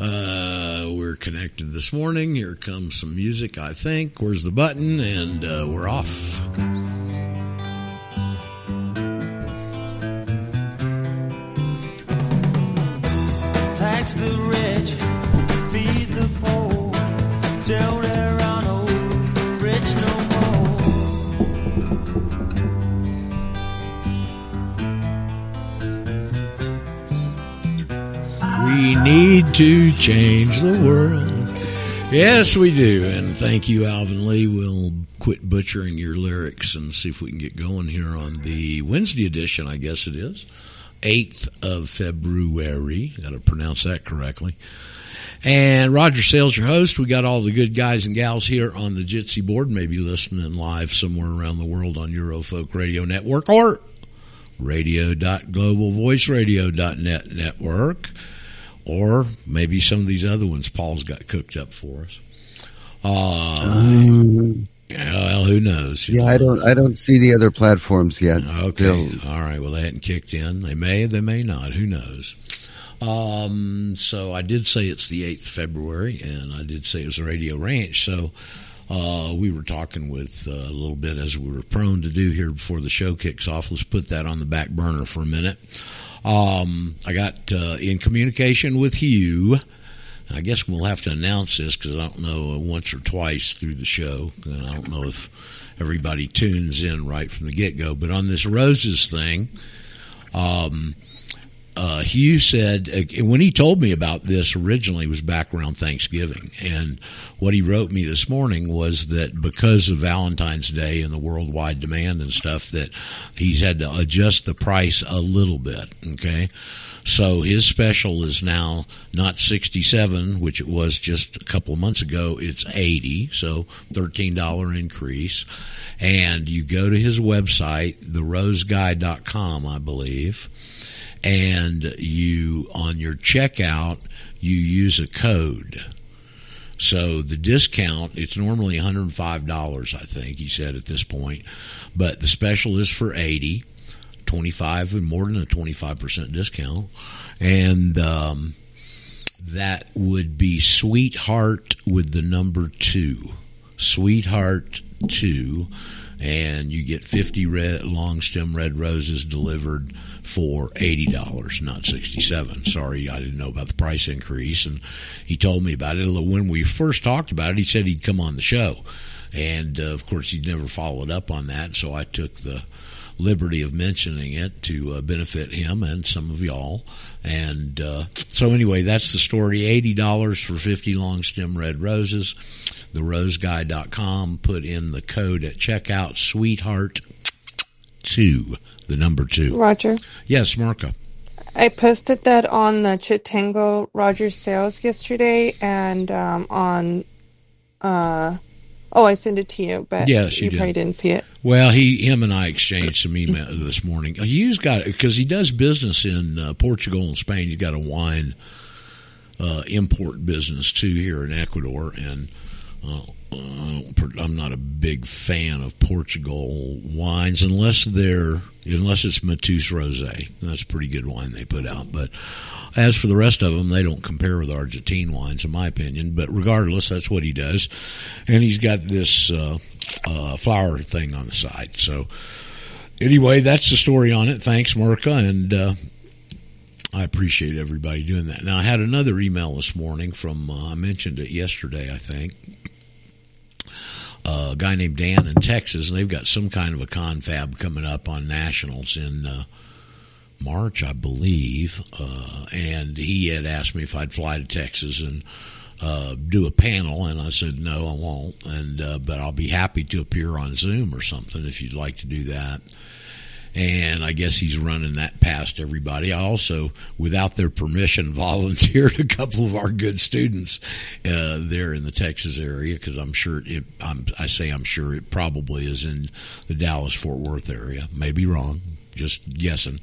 Uh, we're connected this morning. Here comes some music, I think. Where's the button? And uh, we're off. To change the world. Yes, we do. And thank you, Alvin Lee. We'll quit butchering your lyrics and see if we can get going here on the Wednesday edition, I guess it is. 8th of February. Got to pronounce that correctly. And Roger Sales, your host. We got all the good guys and gals here on the Jitsi board, maybe listening live somewhere around the world on Eurofolk Radio Network or radio.globalvoiceradio.net network or maybe some of these other ones Paul's got cooked up for us. Uh, Um, well, who knows? yeah, I don't. I don't see the other platforms yet. Okay. They'll- All right. Well, they hadn't kicked in. They may, they may not. Who knows? Um, so I did say it's the 8th of February, and I did say it was a Radio Ranch. So uh, we were talking with uh, a little bit as we were prone to do here before the show kicks off. Let's put that on the back burner for a minute. Um, I got uh, in communication with Hugh. I guess we'll have to announce this because I don't know uh, once or twice through the show. And I don't know if everybody tunes in right from the get go. But on this roses thing, um, uh, Hugh said uh, when he told me about this originally was back around Thanksgiving, and what he wrote me this morning was that because of Valentine's Day and the worldwide demand and stuff, that he's had to adjust the price a little bit. Okay, so his special is now not sixty-seven, which it was just a couple of months ago. It's eighty, so thirteen dollar increase. And you go to his website, theroseguy.com, I believe and you on your checkout you use a code. So the discount it's normally $105 i think he said at this point but the special is for 80 25 and more than a 25% discount. And um, that would be sweetheart with the number two. Sweetheart two and you get 50 red long stem red roses delivered for $80 not 67 sorry i didn't know about the price increase and he told me about it when we first talked about it he said he'd come on the show and uh, of course he'd never followed up on that so i took the liberty of mentioning it to uh, benefit him and some of y'all. And uh, so, anyway, that's the story. $80 for 50 long stem red roses. TheRoseGuy.com. Put in the code at checkout, sweetheart two, the number two. Roger. Yes, Marco. I posted that on the Chitango Roger sales yesterday and um, on. Uh, oh, I sent it to you, but Yes, you you did. probably didn't see it. Well, he, him, and I exchanged some email this morning. He's got because he does business in uh, Portugal and Spain. He's got a wine uh, import business too here in Ecuador, and uh, per- I'm not a big fan of Portugal wines unless they're unless it's Mateus Rosé. That's a pretty good wine they put out, but. As for the rest of them, they don't compare with Argentine wines, in my opinion. But regardless, that's what he does, and he's got this uh, uh, flower thing on the side. So anyway, that's the story on it. Thanks, Merca, and uh, I appreciate everybody doing that. Now, I had another email this morning from uh, I mentioned it yesterday, I think. Uh, a guy named Dan in Texas, and they've got some kind of a confab coming up on nationals in uh, March, I believe. Uh, and he had asked me if I'd fly to Texas and uh, do a panel, and I said no, I won't. And uh, but I'll be happy to appear on Zoom or something if you'd like to do that. And I guess he's running that past everybody. I also, without their permission, volunteered a couple of our good students uh, there in the Texas area because I'm sure it. I'm, I say I'm sure it probably is in the Dallas Fort Worth area. Maybe wrong, just guessing.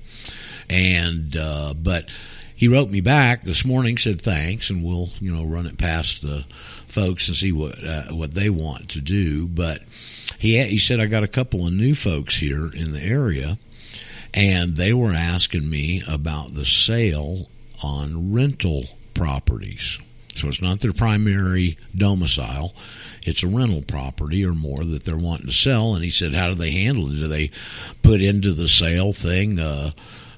And uh, but he wrote me back this morning, said thanks, and we'll you know run it past the folks and see what uh, what they want to do. But he he said I got a couple of new folks here in the area, and they were asking me about the sale on rental properties. So it's not their primary domicile. It's a rental property or more that they're wanting to sell. And he said, how do they handle it? Do they put into the sale thing, uh,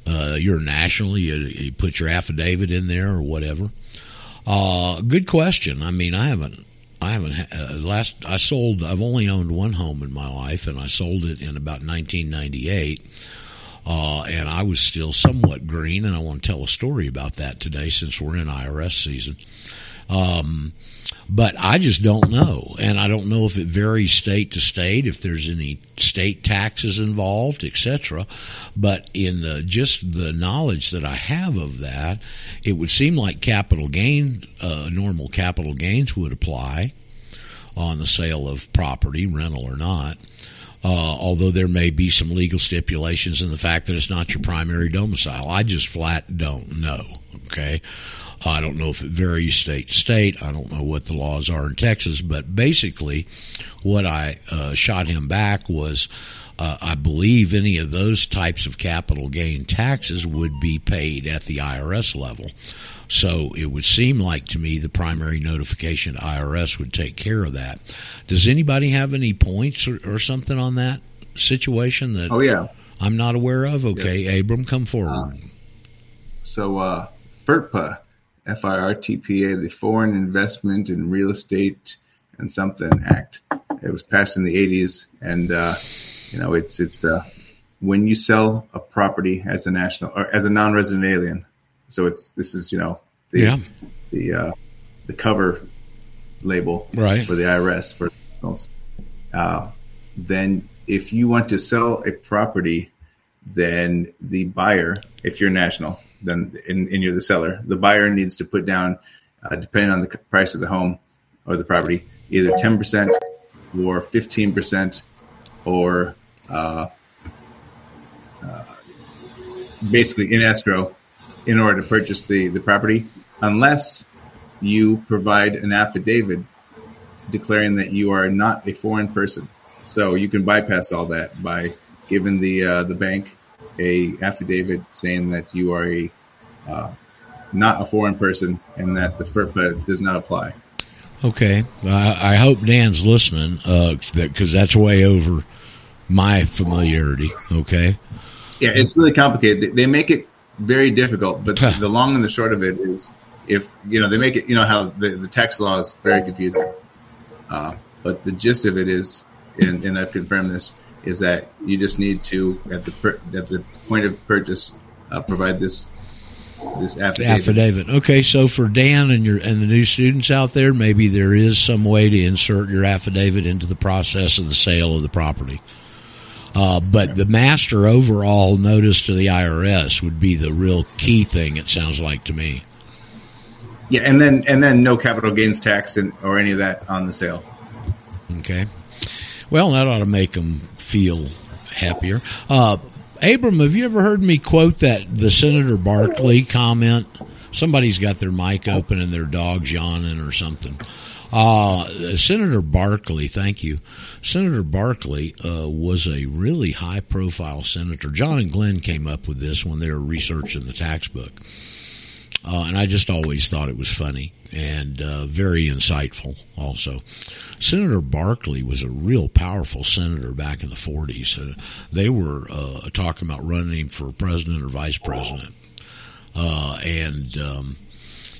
uh, you're national, you, you put your affidavit in there or whatever? Uh, good question. I mean, I haven't, I haven't, uh, last, I sold, I've only owned one home in my life and I sold it in about 1998. Uh, and I was still somewhat green, and I want to tell a story about that today since we're in IRS season. Um, but I just don't know, and I don't know if it varies state to state, if there's any state taxes involved, etc. But in the just the knowledge that I have of that, it would seem like capital gain, uh, normal capital gains would apply on the sale of property, rental or not. Uh, although there may be some legal stipulations in the fact that it's not your primary domicile. I just flat don't know. Okay. I don't know if it varies state to state. I don't know what the laws are in Texas, but basically, what I uh, shot him back was uh, I believe any of those types of capital gain taxes would be paid at the IRS level. So it would seem like to me the primary notification to IRS would take care of that. Does anybody have any points or, or something on that situation that Oh yeah. I'm not aware of? Okay, Abram, come forward. So uh, FIRTPA, F I R T P A, the Foreign Investment in Real Estate and Something Act. It was passed in the 80s, and uh, you know it's it's uh, when you sell a property as a national or as a non-resident alien. So it's this is you know the Yeah. the uh, the cover label Right. for the IRS for nationals. Uh, then if you want to sell a property, then the buyer, if you're national, then and, and you're the seller, the buyer needs to put down, uh, depending on the price of the home or the property, either 10% or 15% or uh, uh, basically in escrow in order to purchase the, the property, unless you provide an affidavit declaring that you are not a foreign person. So you can bypass all that by giving the uh, the bank a affidavit saying that you are a uh, not a foreign person and that the FIRPTA does not apply. Okay, I, I hope Dan's listening because that's way over my familiarity. Okay, Yeah, it's really complicated. They- They make it very difficult, but the long and the short of it is, if you know, they make it. You know how the the tax law is very confusing. Uh, but the gist of it is, and, and I've confirmed this, is that you just need to at the per, at the point of purchase uh, provide this this affidavit. affidavit. Okay, so for Dan and your and the new students out there, maybe there is some way to insert your affidavit into the process of the sale of the property. Uh, but the master overall notice to the IRS would be the real key thing. It sounds like to me. Yeah, and then and then no capital gains tax and, or any of that on the sale. Okay. Well, that ought to make them feel happier. Uh, Abram, have you ever heard me quote that the Senator Barkley comment? Somebody's got their mic open and their dog's yawning or something. Uh, Senator Barkley, thank you. Senator Barkley uh, was a really high profile senator. John and Glenn came up with this when they were researching the tax book. Uh, and I just always thought it was funny and uh, very insightful also. Senator Barkley was a real powerful senator back in the 40s. Uh, they were uh, talking about running for president or vice president. Uh, and um,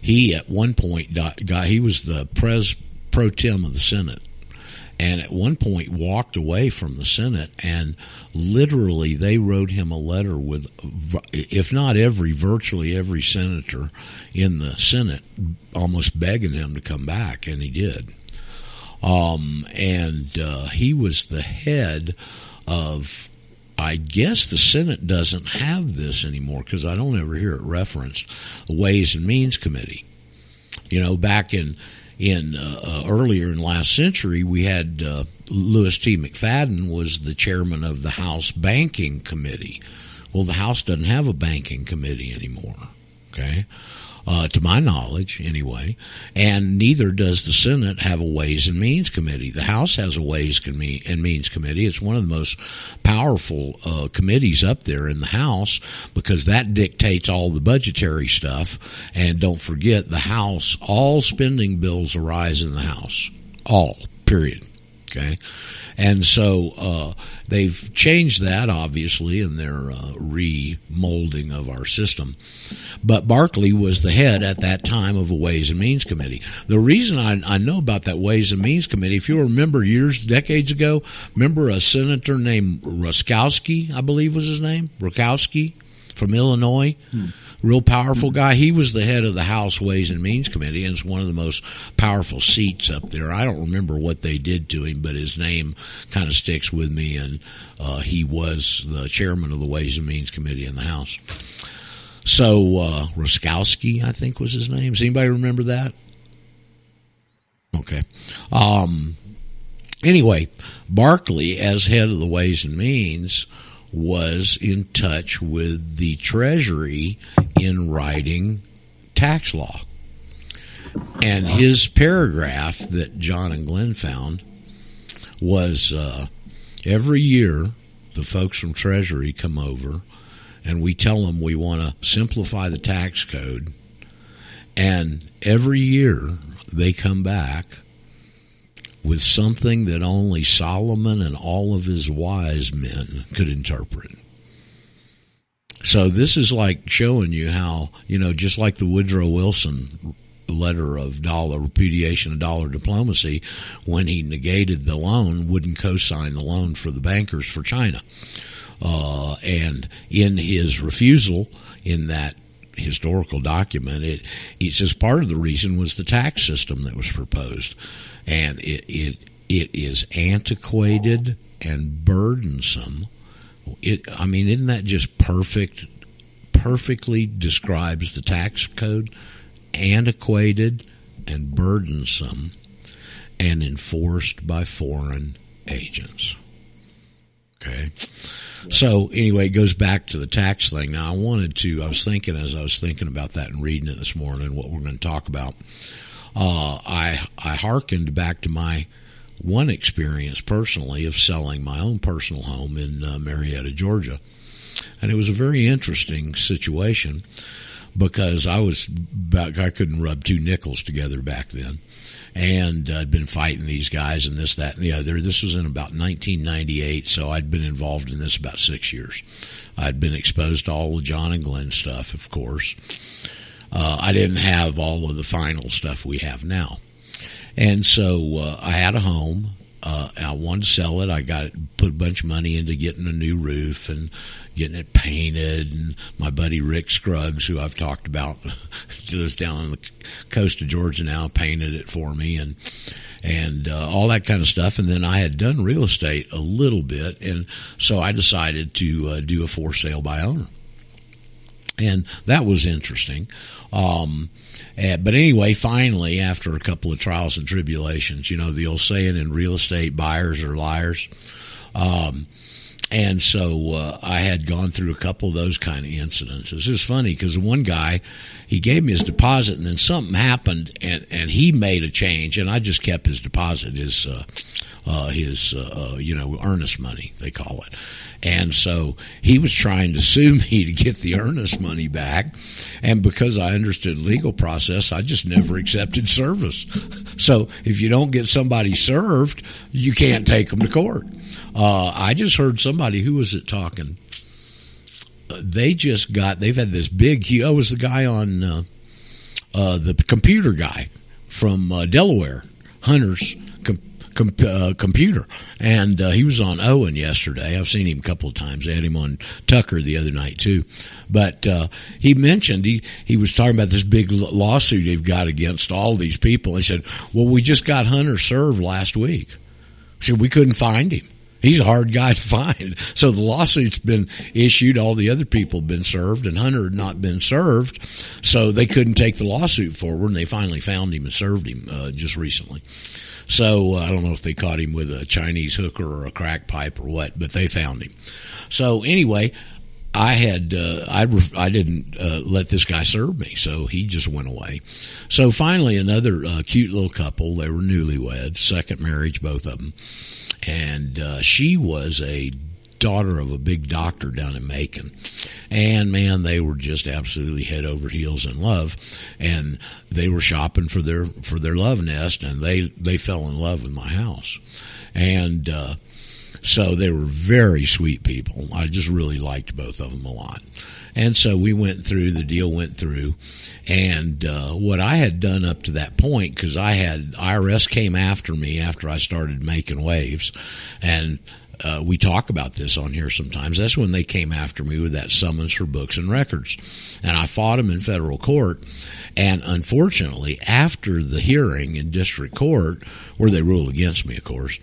he, at one point, got, got he was the pres pro tem of the Senate and at one point walked away from the Senate and literally they wrote him a letter with if not every virtually every senator in the Senate almost begging him to come back and he did. Um, and uh, he was the head of I guess the Senate doesn't have this anymore because I don't ever hear it referenced the Ways and Means Committee. You know back in in uh, uh, earlier in last century, we had uh, Louis T. McFadden was the chairman of the House Banking Committee. Well, the House doesn't have a banking committee anymore. Okay, uh, to my knowledge, anyway. And neither does the Senate have a Ways and Means Committee. The House has a Ways and Means Committee. It's one of the most powerful uh, committees up there in the House because that dictates all the budgetary stuff. And don't forget, the House, all spending bills arise in the House. All, period. Okay. And so uh, they've changed that, obviously, in their uh, remolding of our system. But Barkley was the head at that time of a Ways and Means Committee. The reason I, I know about that Ways and Means Committee, if you remember years, decades ago, remember a senator named Ruskowski, I believe was his name, Rukowski from Illinois. Hmm real powerful guy. He was the head of the House Ways and Means Committee, and it's one of the most powerful seats up there. I don't remember what they did to him, but his name kind of sticks with me, and uh, he was the chairman of the Ways and Means Committee in the House. So uh, I think, was his name. Does anybody remember that? Okay. Um, anyway, Barkley, as head of the Ways and Means, was in touch with the Treasury in writing tax law. And his paragraph that John and Glenn found was uh, every year the folks from Treasury come over and we tell them we want to simplify the tax code. And every year they come back with something that only Solomon and all of his wise men could interpret. So this is like showing you how, you know, just like the Woodrow Wilson letter of dollar repudiation of dollar diplomacy when he negated the loan, wouldn't co-sign the loan for the bankers for China. Uh, and in his refusal in that historical document, it, says part of the reason was the tax system that was proposed and it it it is antiquated and burdensome. It, I mean, isn't that just perfect? Perfectly describes the tax code, antiquated and burdensome, and enforced by foreign agents. Okay. So anyway, it goes back to the tax thing. Now I wanted to, I was thinking as I was thinking about that and reading it this morning, what we're going to talk about uh, I I hearkened back to my one experience personally of selling my own personal home in uh, Marietta, Georgia, and it was a very interesting situation because I was back, I couldn't rub two nickels together back then, and I'd been fighting these guys and this, that, and the other. This was in about 1998, so I'd been involved in this about six years. I'd been exposed to all the John and Glenn stuff, of course uh, I didn't have all of the final stuff we have now. And so uh, I had a home. Uh, I wanted to sell it. I got put a bunch of money into getting a new roof and getting it painted. And my buddy Rick Scruggs, who I've talked about, lives down on the coast of Georgia now, painted it for me and and uh, all that kind of stuff. And then I had done real estate a little bit, and so I decided to uh, do a for sale by owner, and that was interesting. Um, uh, but anyway, finally, after a couple of trials and tribulations, you know, the old saying in real estate, buyers are liars. Um, and so uh, I had gone through a couple of those kind of incidents. This is funny because one guy, he gave me his deposit, and then something happened, and and he made a change, and I just kept his deposit, his uh, uh, his uh, uh you know earnest money they call it. And so he was trying to sue me to get the earnest money back. And because I understood legal process, I just never accepted service. So if you don't get somebody served, you can't take them to court. Uh, I just heard somebody, who was it talking? They just got, they've had this big, oh, was the guy on, uh, uh, the computer guy from uh, Delaware, Hunter's com- uh, computer. And uh, he was on Owen yesterday. I've seen him a couple of times. I had him on Tucker the other night too. But uh, he mentioned he he was talking about this big lawsuit they've got against all these people. He said, "Well, we just got Hunter served last week." Said we couldn't find him. He's a hard guy to find. So the lawsuit's been issued. All the other people have been served, and Hunter had not been served. So they couldn't take the lawsuit forward, and they finally found him and served him uh, just recently. So uh, I don't know if they caught him with a Chinese hooker or a crack pipe or what, but they found him. So anyway, I had uh, I I didn't uh, let this guy serve me, so he just went away. So finally, another uh, cute little couple. They were newlyweds, second marriage, both of them, and uh, she was a daughter of a big doctor down in Macon. And man, they were just absolutely head over heels in love. And they were shopping for their, for their love nest and they, they fell in love with my house. And, uh, so they were very sweet people. I just really liked both of them a lot. And so we went through, the deal went through. And uh, what I had done up to that point, because I had, IRS came after me after I started making waves. And uh, we talk about this on here sometimes. That's when they came after me with that summons for books and records. And I fought them in federal court. And unfortunately, after the hearing in district court, where they ruled against me, of course,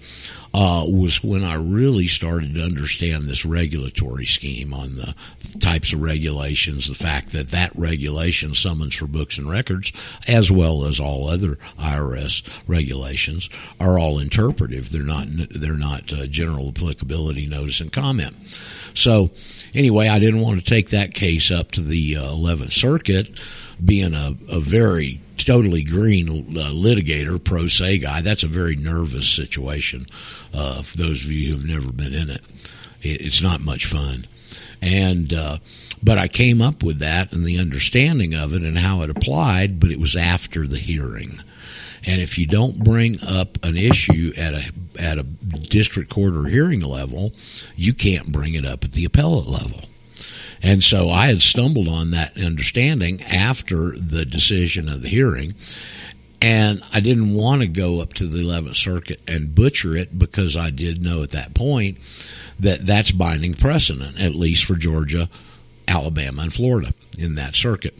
uh, was when I really started to understand this regulatory scheme on the types of regulations, the fact that that regulation summons for books and records, as well as all other IRS regulations, are all interpretive. They're not they're not uh, general applicability notice and comment. So anyway, I didn't want to take that case up to the uh, Eleventh Circuit, being a, a very totally green uh, litigator, pro se guy. That's a very nervous situation. Uh, for those of you who've never been in it, it it's not much fun. And uh, but I came up with that and the understanding of it and how it applied. But it was after the hearing. And if you don't bring up an issue at a at a district court or hearing level, you can't bring it up at the appellate level. And so I had stumbled on that understanding after the decision of the hearing. And I didn't want to go up to the 11th Circuit and butcher it because I did know at that point that that's binding precedent, at least for Georgia, Alabama, and Florida in that circuit.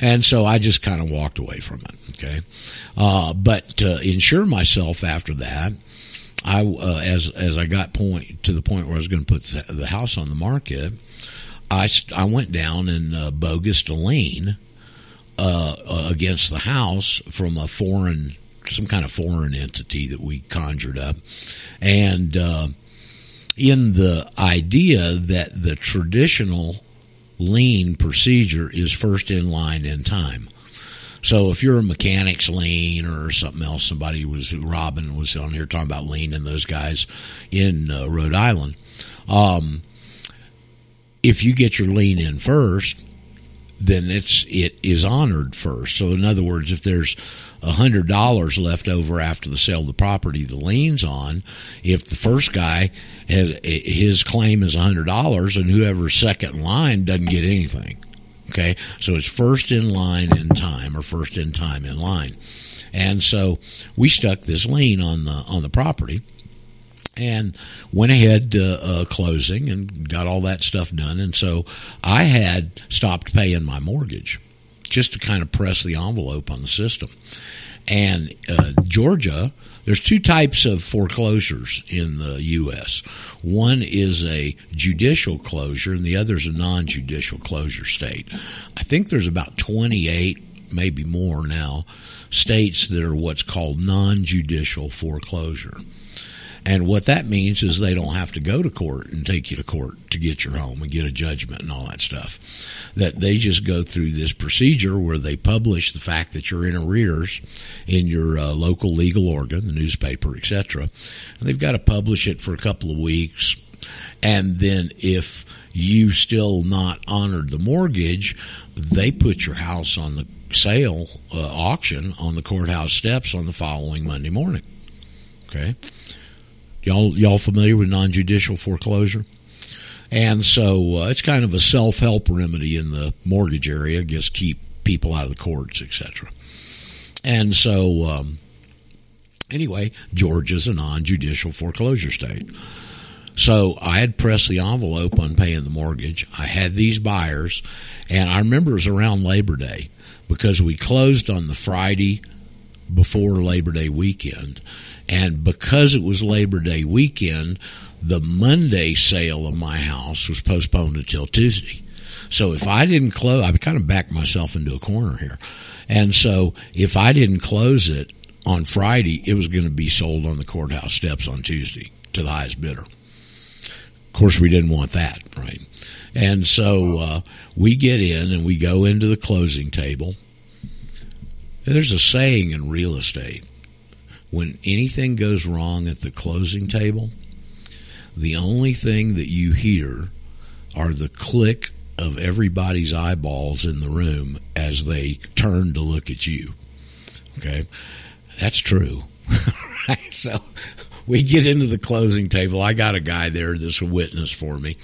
And so I just kind of walked away from it. Okay. Uh, but to ensure myself after that, I, uh, as, as I got point to the point where I was going to put the house on the market, I, I went down and uh, bogus a lien uh, uh, against the house from a foreign, some kind of foreign entity that we conjured up, and uh, in the idea that the traditional lien procedure is first in line in time. So if you're a mechanic's lien or something else, somebody was Robin was on here talking about lien and those guys in uh, Rhode Island. Um, if you get your lien in first, then it's it is honored first. So in other words, if there's a hundred dollars left over after the sale of the property, the lien's on. If the first guy has his claim is a hundred dollars, and whoever's second in line doesn't get anything. Okay, so it's first in line in time, or first in time in line, and so we stuck this lien on the on the property and went ahead uh, uh, closing and got all that stuff done. And so I had stopped paying my mortgage just to kind of press the envelope on the system. And uh, Georgia, there's two types of foreclosures in the U.S. One is a judicial closure, and the other is a non-judicial closure state. I think there's about 28, maybe more now, states that are what's called non-judicial foreclosure. And what that means is they don't have to go to court and take you to court to get your home and get a judgment and all that stuff. That they just go through this procedure where they publish the fact that you're in arrears in your uh, local legal organ, the newspaper, etc. And they've got to publish it for a couple of weeks. And then if you still not honored the mortgage, they put your house on the sale uh, auction on the courthouse steps on the following Monday morning. Okay. Y'all, y'all familiar with non-judicial foreclosure? And so uh, it's kind of a self-help remedy in the mortgage area, just keep people out of the courts, etc. And so, um, anyway, Georgia's a non-judicial foreclosure state. So I had pressed the envelope on paying the mortgage. I had these buyers, and I remember it was around Labor Day because we closed on the Friday before Labor Day weekend. And because it was Labor Day weekend, the Monday sale of my house was postponed until Tuesday. So if I didn't close, I kind of backed myself into a corner here. And so if I didn't close it on Friday, it was going to be sold on the courthouse steps on Tuesday to the highest bidder. Of course, we didn't want that, right? And so uh, we get in and we go into the closing table. There's a saying in real estate when anything goes wrong at the closing table, the only thing that you hear are the click of everybody's eyeballs in the room as they turn to look at you. Okay. That's true. right. So we get into the closing table. I got a guy there that's a witness for me.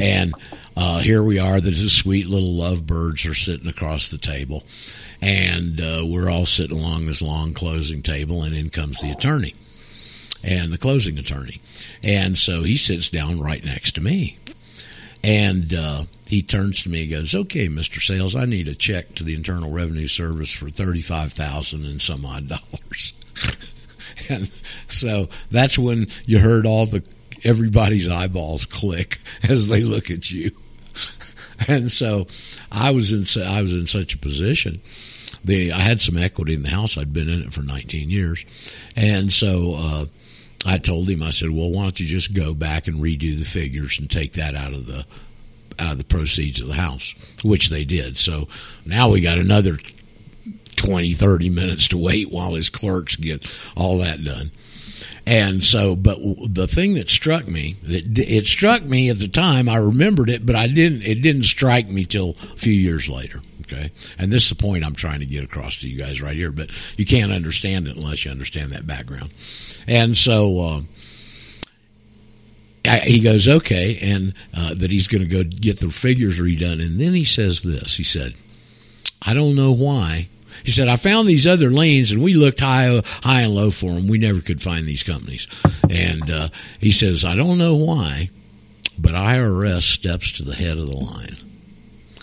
And uh, here we are. The sweet little lovebirds are sitting across the table. And uh, we're all sitting along this long closing table, and in comes the attorney and the closing attorney. And so he sits down right next to me. And uh, he turns to me and goes, "Okay, Mister Sales, I need a check to the Internal Revenue Service for thirty-five thousand and some odd dollars." and so that's when you heard all the everybody's eyeballs click as they look at you. And so I was in I was in such a position. The I had some equity in the house. I'd been in it for 19 years, and so uh, I told him. I said, "Well, why don't you just go back and redo the figures and take that out of the out of the proceeds of the house?" Which they did. So now we got another 20, 30 minutes to wait while his clerks get all that done. And so, but the thing that struck me, that it struck me at the time, I remembered it, but I didn't, it didn't strike me till a few years later. Okay. And this is the point I'm trying to get across to you guys right here, but you can't understand it unless you understand that background. And so, uh, I, he goes, okay, and uh, that he's going to go get the figures redone. And then he says this. He said, I don't know why. He said, I found these other lanes and we looked high, high and low for them. We never could find these companies. And, uh, he says, I don't know why, but IRS steps to the head of the line.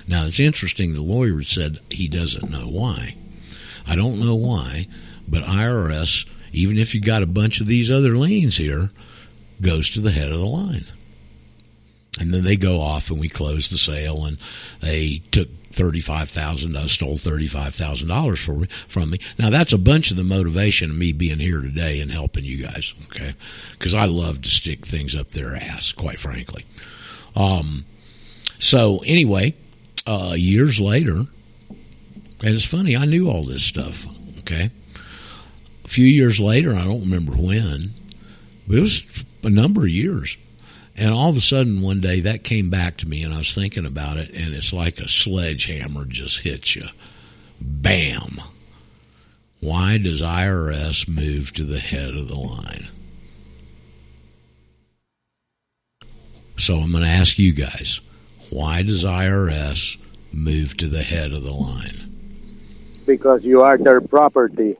Now it's interesting. The lawyer said he doesn't know why. I don't know why, but IRS, even if you got a bunch of these other lanes here, goes to the head of the line. And then they go off and we close the sale and they took thirty-five thousand, uh, stole thirty-five thousand dollars from me. Now that's a bunch of the motivation of me being here today and helping you guys, okay? Because I love to stick things up their ass, quite frankly. Um, so anyway, uh, years later, and it's funny, I knew all this stuff, okay? A few years later, I don't remember when, but it was a number of years. And all of a sudden, one day that came back to me, and I was thinking about it, and it's like a sledgehammer just hits you. Bam. Why does IRS move to the head of the line? So I'm going to ask you guys why does IRS move to the head of the line? because you are their property.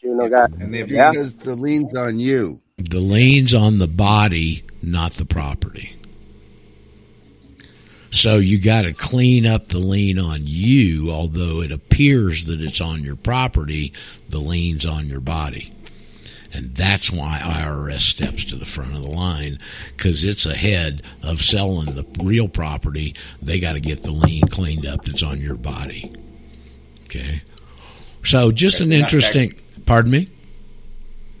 You know that. And they have Yeah. Because the lien's on you. The lien's on the body, not the property. So you got to clean up the lien on you, although it appears that it's on your property, the lien's on your body. And that's why IRS steps to the front of the line because it's ahead of selling the real property. They got to get the lien cleaned up that's on your body. Okay. So just an interesting, pardon me?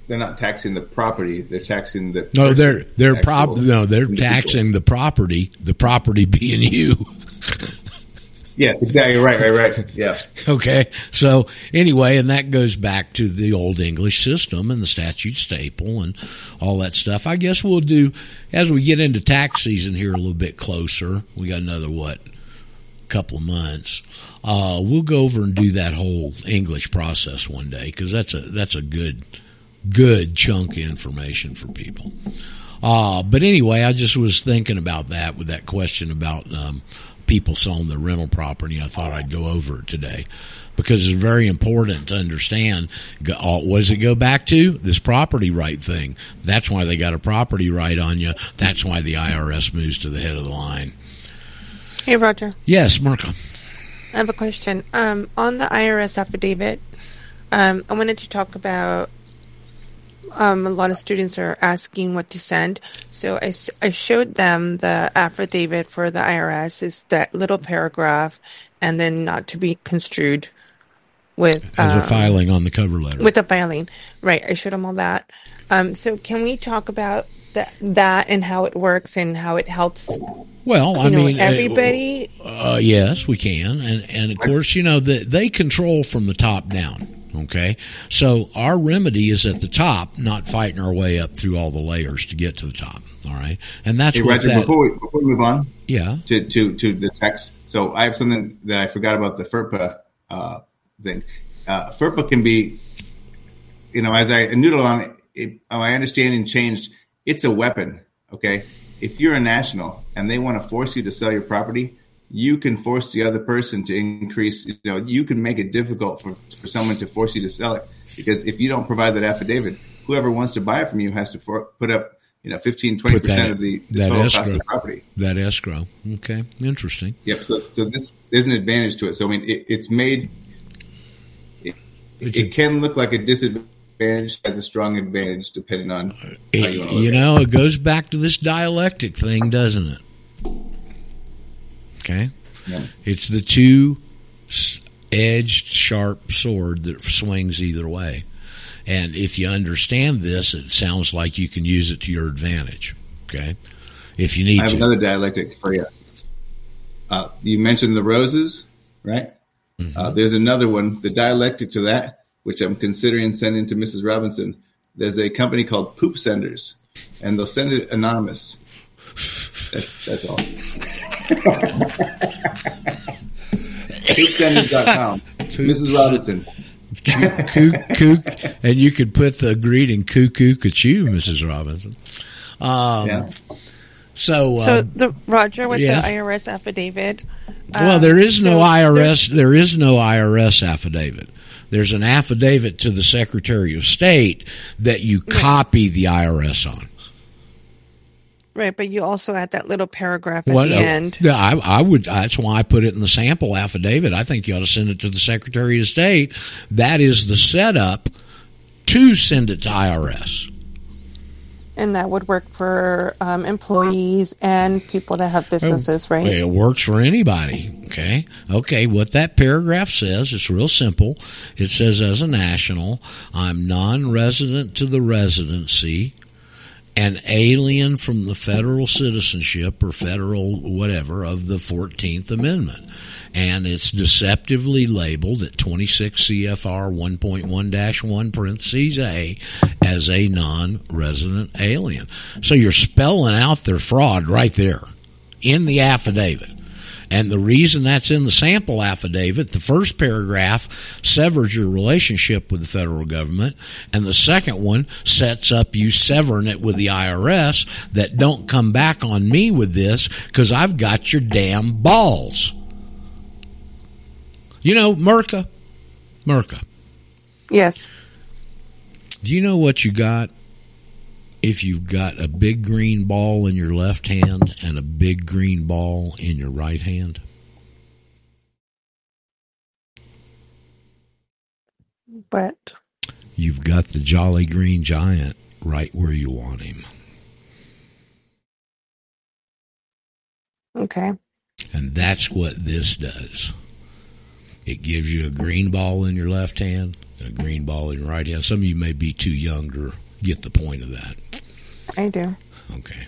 They're not taxing the property; they're taxing the. No, they're they're prob no, they're individual. taxing the property, the property being you. Yes, exactly right, right, right. Yeah, Okay. So anyway, and that goes back to the old English system and the statute staple and all that stuff. I guess we'll do as we get into tax season here a little bit closer. We got another what couple of months. Uh, we'll go over and do that whole English process one day because that's a that's a good good chunk of information for people. Uh, but anyway, I just was thinking about that with that question about um, people selling their rental property. I thought I'd go over it today because it's very important to understand. Uh, What does it go back to? This property right thing. That's why they got a property right on you. That's why the IRS moves to the head of the line. Hey, Roger. Yes, Marco. I have a question. Um, on the IRS affidavit, um, I wanted to talk about. Um, a lot of students are asking what to send, so I showed them the affidavit for the IRS. Is that little paragraph, and then not to be construed with As a um, filing on the cover letter. with a filing. Right. I showed them all that. Um, so can we talk about that that and how it works and how it helps Well, I know mean, uh, everybody? Uh, yes, we can, and and of course, you know that they control from the top down. Okay, so our remedy is at the top, not fighting our way up through all the layers to get to the top. All right, and that's Hey, what Roger, that. before we, before we move on yeah, to, to, to the text, so I have something that I forgot about the FIRPTA uh, thing. Uh, FIRPTA can be, you know, as I noodle on it, it, my understanding changed. It's a weapon, okay? If you're a national and they want to force you to sell your property, you can force the other person to increase, you know, you can make it difficult for, for someone to force you to sell it. Because if you don't provide that affidavit, whoever wants to buy it from you has to for, put up, you know, 15, 20% that- of the, the that total cost escrow. of the property. that escrow. Okay, interesting. Yep. So, so this there's an advantage to it. So I mean, it, it's made. It, It's it a- can look like a disadvantage, has a strong advantage depending on how you want to look you know, it goes back to this dialectic thing, doesn't it? Okay. Yeah. it's the two edged sharp sword that swings either way. And if you understand this, it sounds like you can use it to your advantage. Okay, if you need I have to. another dialectic for you. Uh, you mentioned the roses, right? Mm-hmm. Uh, there's another one, the dialectic to that, which I'm considering sending to Mrs. Robinson. There's a company called Poop Senders, and they'll send it anonymous. That's, that's all. PoopSenders.com. Mrs. Robinson. kook, kook, and you could put the greeting "Kook, cuckoo you, Mrs. Robinson. Um, Yeah. So, So um, the Roger with yeah. the IRS affidavit. well, um, there is no so IRS. There is no IRS affidavit. There's an affidavit to the Secretary of State that you copy the IRS on. Right, but you also add that little paragraph at the uh, end. Yeah, I, I would. That's why I put it in the sample affidavit. I think you ought to send it to the Secretary of State. That is the setup to send it to IRS. And that would work for um, employees and people that have businesses, right? It works for anybody. Okay. Okay. What that paragraph says, it's real simple. It says, as a national, I'm non-resident to the residency, an alien from the federal citizenship or federal whatever of the 14th Amendment. And it's deceptively labeled at 26 CFR 1.1-1 parentheses A as a non-resident alien. So you're spelling out their fraud right there in the affidavit. And the reason that's in the sample affidavit, the first paragraph severs your relationship with the federal government, and the second one sets up you severing it with the IRS that don't come back on me with this because I've got your damn balls. You know, Merca, Merca, Yes. do you know what you got if you've got a big green ball in your left hand and a big green ball in your right hand? But You've got the Jolly Green Giant right where you want him. okay. And that's what this does. It gives you a green ball in your left hand and a green ball in your right hand. Some of you may be too young to get the point of that. I do. Okay.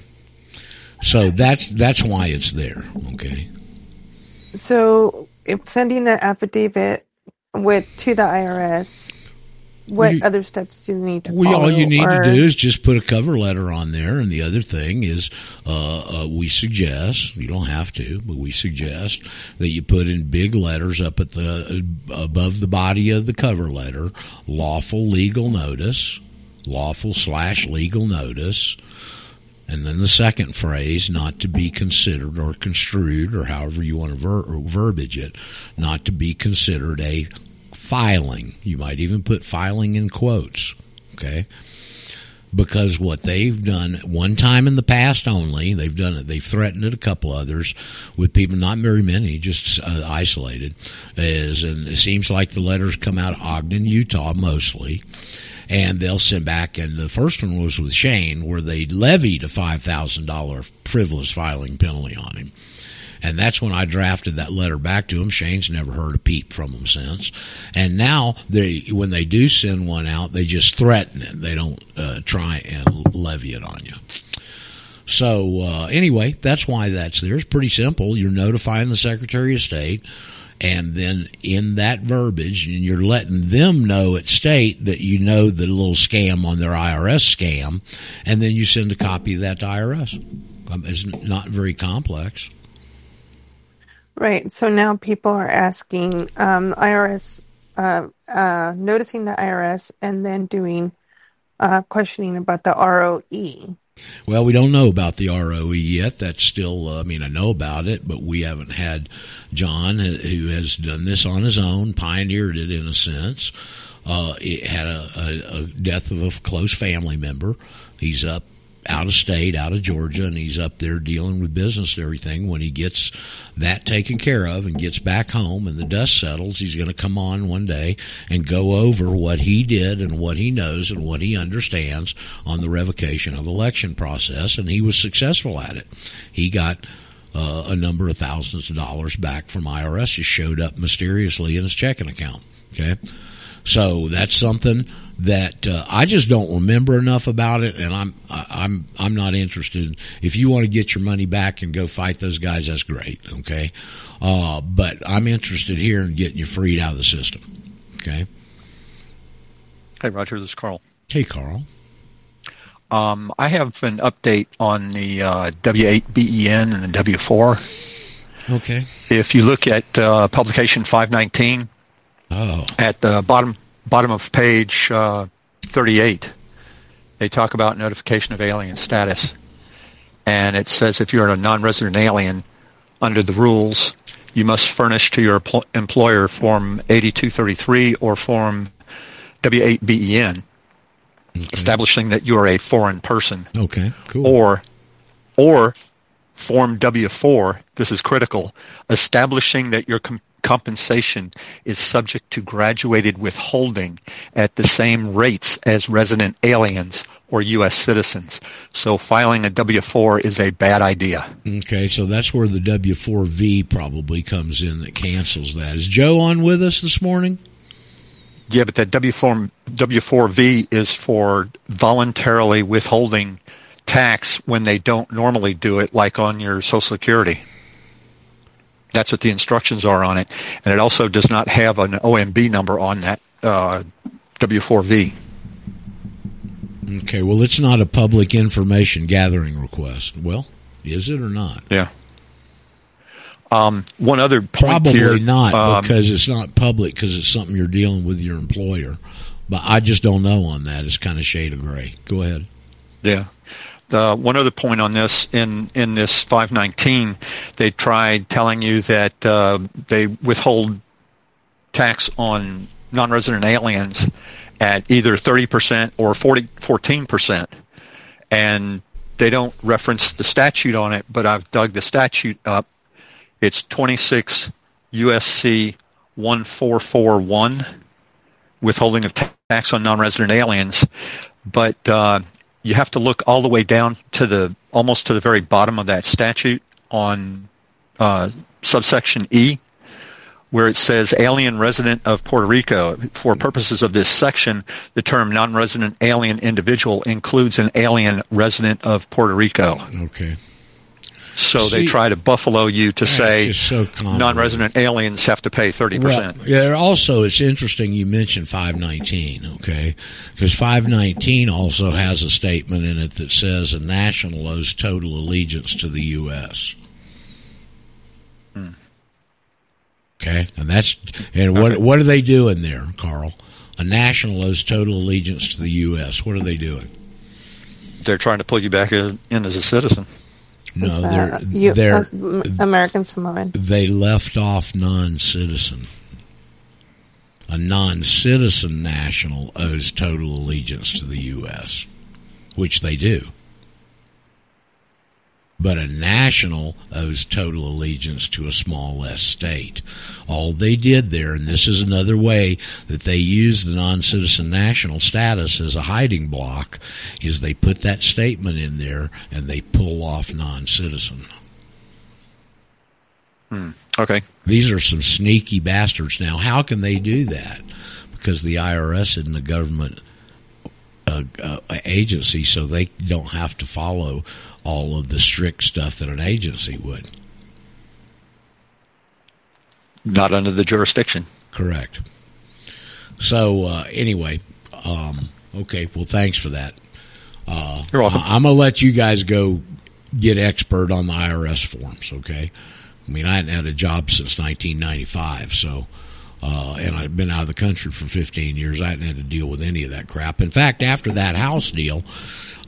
So that's that's why it's there. Okay. So if sending the affidavit with to the IRS, what other steps do you need to Well, follow? all you need or- to do is just put a cover letter on there, and the other thing is, uh, uh, we suggest you don't have to, but we suggest that you put in big letters up at the above the body of the cover letter, lawful legal notice, lawful slash legal notice. And then the second phrase, not to be considered or construed, or however you want to ver- verbiage it, not to be considered a filing. You might even put filing in quotes. Okay. Because what they've done one time in the past only, they've done it. They've threatened it a couple others with people, not very many, just uh, isolated. Is and it seems like the letters come out of Ogden, Utah, mostly and they'll send back. And the first one was with Shane, where they levied a five thousand dollar frivolous filing penalty on him. And that's when I drafted that letter back to him. Shane's never heard a peep from him since. And now they, when they do send one out, they just threaten it. They don't uh, try and levy it on you. So uh, anyway, that's why that's there. It's pretty simple. You're notifying the Secretary of State, and then in that verbiage, and you're letting them know at state that you know the little scam on their IRS scam, and then you send a copy of that to IRS. Um, It's not very complex. Right. So now people are asking um, IRS, uh, uh, noticing the IRS, and then doing uh, questioning about the ROE. Well, we don't know about the ROE yet. That's still, uh, I mean, I know about it, but we haven't had John, uh, who has done this on his own, pioneered it in a sense. Uh, it had a, a, a death of a close family member. He's up out of state, out of Georgia, and he's up there dealing with business and everything. When he gets that taken care of and gets back home and the dust settles, he's going to come on one day and go over what he did and what he knows and what he understands on the revocation of election process. And he was successful at it. He got uh, a number of thousands of dollars back from IRS. Just showed up mysteriously in his checking account. Okay. So that's something that uh, I just don't remember enough about it, and I'm I'm I'm not interested. If you want to get your money back and go fight those guys, that's great, okay. Uh, but I'm interested here in getting you freed out of the system, okay. Hey, Roger, this is Carl. Hey, Carl. Um, I have an update on the uh, W8BEN and the W4. Okay. If you look at uh, publication 519 Oh, at the bottom bottom of page uh, 38, they talk about notification of alien status, and it says if you're a non-resident alien under the rules, you must furnish to your empl- employer Form 8233 or Form W8BEN, okay. establishing that you are a foreign person. Okay. Cool. or or form W4 this is critical establishing that your com- compensation is subject to graduated withholding at the same rates as resident aliens or US citizens so filing a W4 is a bad idea Okay, so that's where the W4V probably comes in that cancels that. Is Joe on with us this morning? yeah but that W4 W4V is for voluntarily withholding tax when they don't normally do it like on your social security That's what the instructions are on it, and it also does not have an OMB number on that uh, W4V. Okay, well, it's not a public information gathering request. Well, is it or not? Yeah. Um, one other point Probably here, not um, because it's not public because it's something you're dealing with your employer. But I just don't know on that. It's kind of shade of gray. Go ahead. Yeah. The one other point on this in in this 519, they tried telling you that uh, they withhold tax on non-resident aliens at either 30% or 40, 14%, and they don't reference the statute on it. But I've dug the statute up. It's 26 USC 1441, withholding of tax on non-resident aliens. But uh, you have to look all the way down to the almost to the very bottom of that statute on uh, subsection E, where it says alien resident of Puerto Rico. For purposes of this section, the term non-resident alien individual includes an alien resident of Puerto Rico. Okay. So See- they try to buffalo you to say so non-resident aliens have to pay 30%. Well, yeah, also, it's interesting you mentioned 519, okay? Because 519 also has a statement in it that says a national owes total allegiance to the U.S. Hmm. Okay? And that's, and what, what are they doing there, Carl? A national owes total allegiance to the U.S. What are they doing? They're trying to pull you back in as a citizen. No, they're, uh, you- they're, American Samoan. they left off non-citizen. A non-citizen national owes total allegiance to the U.S., which they do. But a national owes total allegiance to a small s state. All they did there, and this is another way that they use the non-citizen national status as a hiding block, is they put that statement in there and they pull off non-citizen. Hmm. Okay. These are some sneaky bastards. Now, how can they do that? Because the IRS and the government uh, uh, agency, so they don't have to follow all of the strict stuff that an agency would. Not under the jurisdiction. Correct. So uh, anyway, um, okay. Well, thanks for that. Uh, You're welcome. I- I'm gonna let you guys go get expert on the IRS forms. Okay. I mean, I hadn't had a job since 1995, so. Uh, and I've been out of the country for 15 years. I hadn't had to deal with any of that crap. In fact, after that house deal,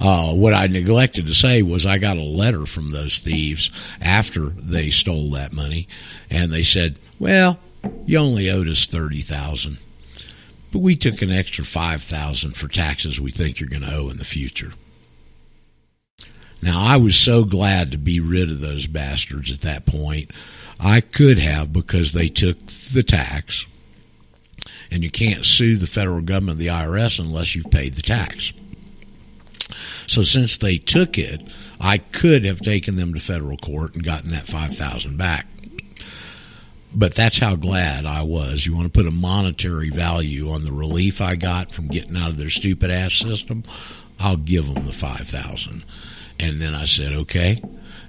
uh, what I neglected to say was I got a letter from those thieves after they stole that money, and they said, "Well, you only owed us thirty thousand, but we took an extra five thousand for taxes we think you're going to owe in the future." Now, I was so glad to be rid of those bastards at that point. I could have because they took the tax, and you can't sue the federal government, the IRS, unless you've paid the tax. So since they took it, I could have taken them to federal court and gotten that five thousand back. But that's how glad I was. You want to put a monetary value on the relief I got from getting out of their stupid ass system? I'll give them the five thousand. And then I said, okay.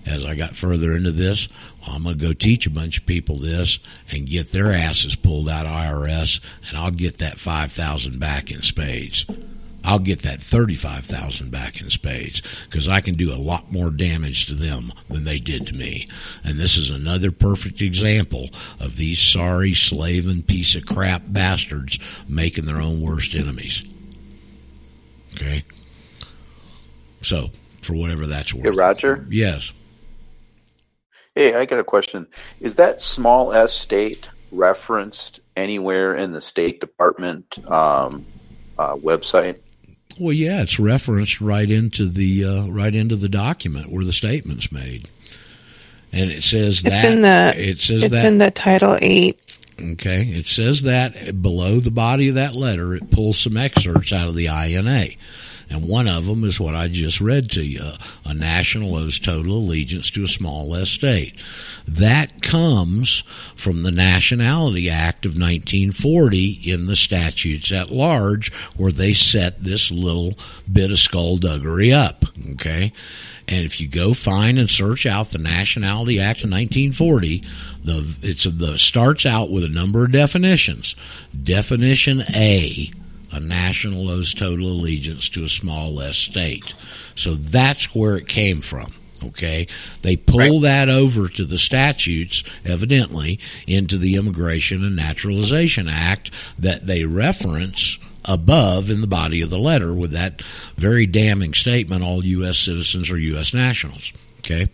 As I got further into this, I'm going to go teach a bunch of people this and get their asses pulled out of IRS, and I'll get that five thousand back in spades. I'll get that thirty-five thousand back in spades because I can do a lot more damage to them than they did to me. And this is another perfect example of these sorry, slaving piece of crap bastards making their own worst enemies. Okay. So, for whatever that's worth. Hey, Roger. Yes. Hey, I got a question. Is that small S state referenced anywhere in the State Department um, uh, website? Well, yeah, it's referenced right into the uh, right into the document where the statement's made, and it says It's that in the it says it's that in the Title Eight. Okay, it says that below the body of that letter, it pulls some excerpts out of the INA. And one of them is what I just read to you. A national owes total allegiance to a small S state. That comes from the Nationality Act of 1940 in the statutes at large where they set this little bit of skullduggery up. Okay. And if you go find and search out the Nationality Act of 1940, the it's the starts out with a number of definitions. Definition A, a national owes total allegiance to a small S state. So that's where it came from. Okay, they pull that over to the statutes, evidently, into the Immigration and Naturalization Act that they reference above in the body of the letter with that very damning statement all U.S. citizens are U.S. nationals. Okay.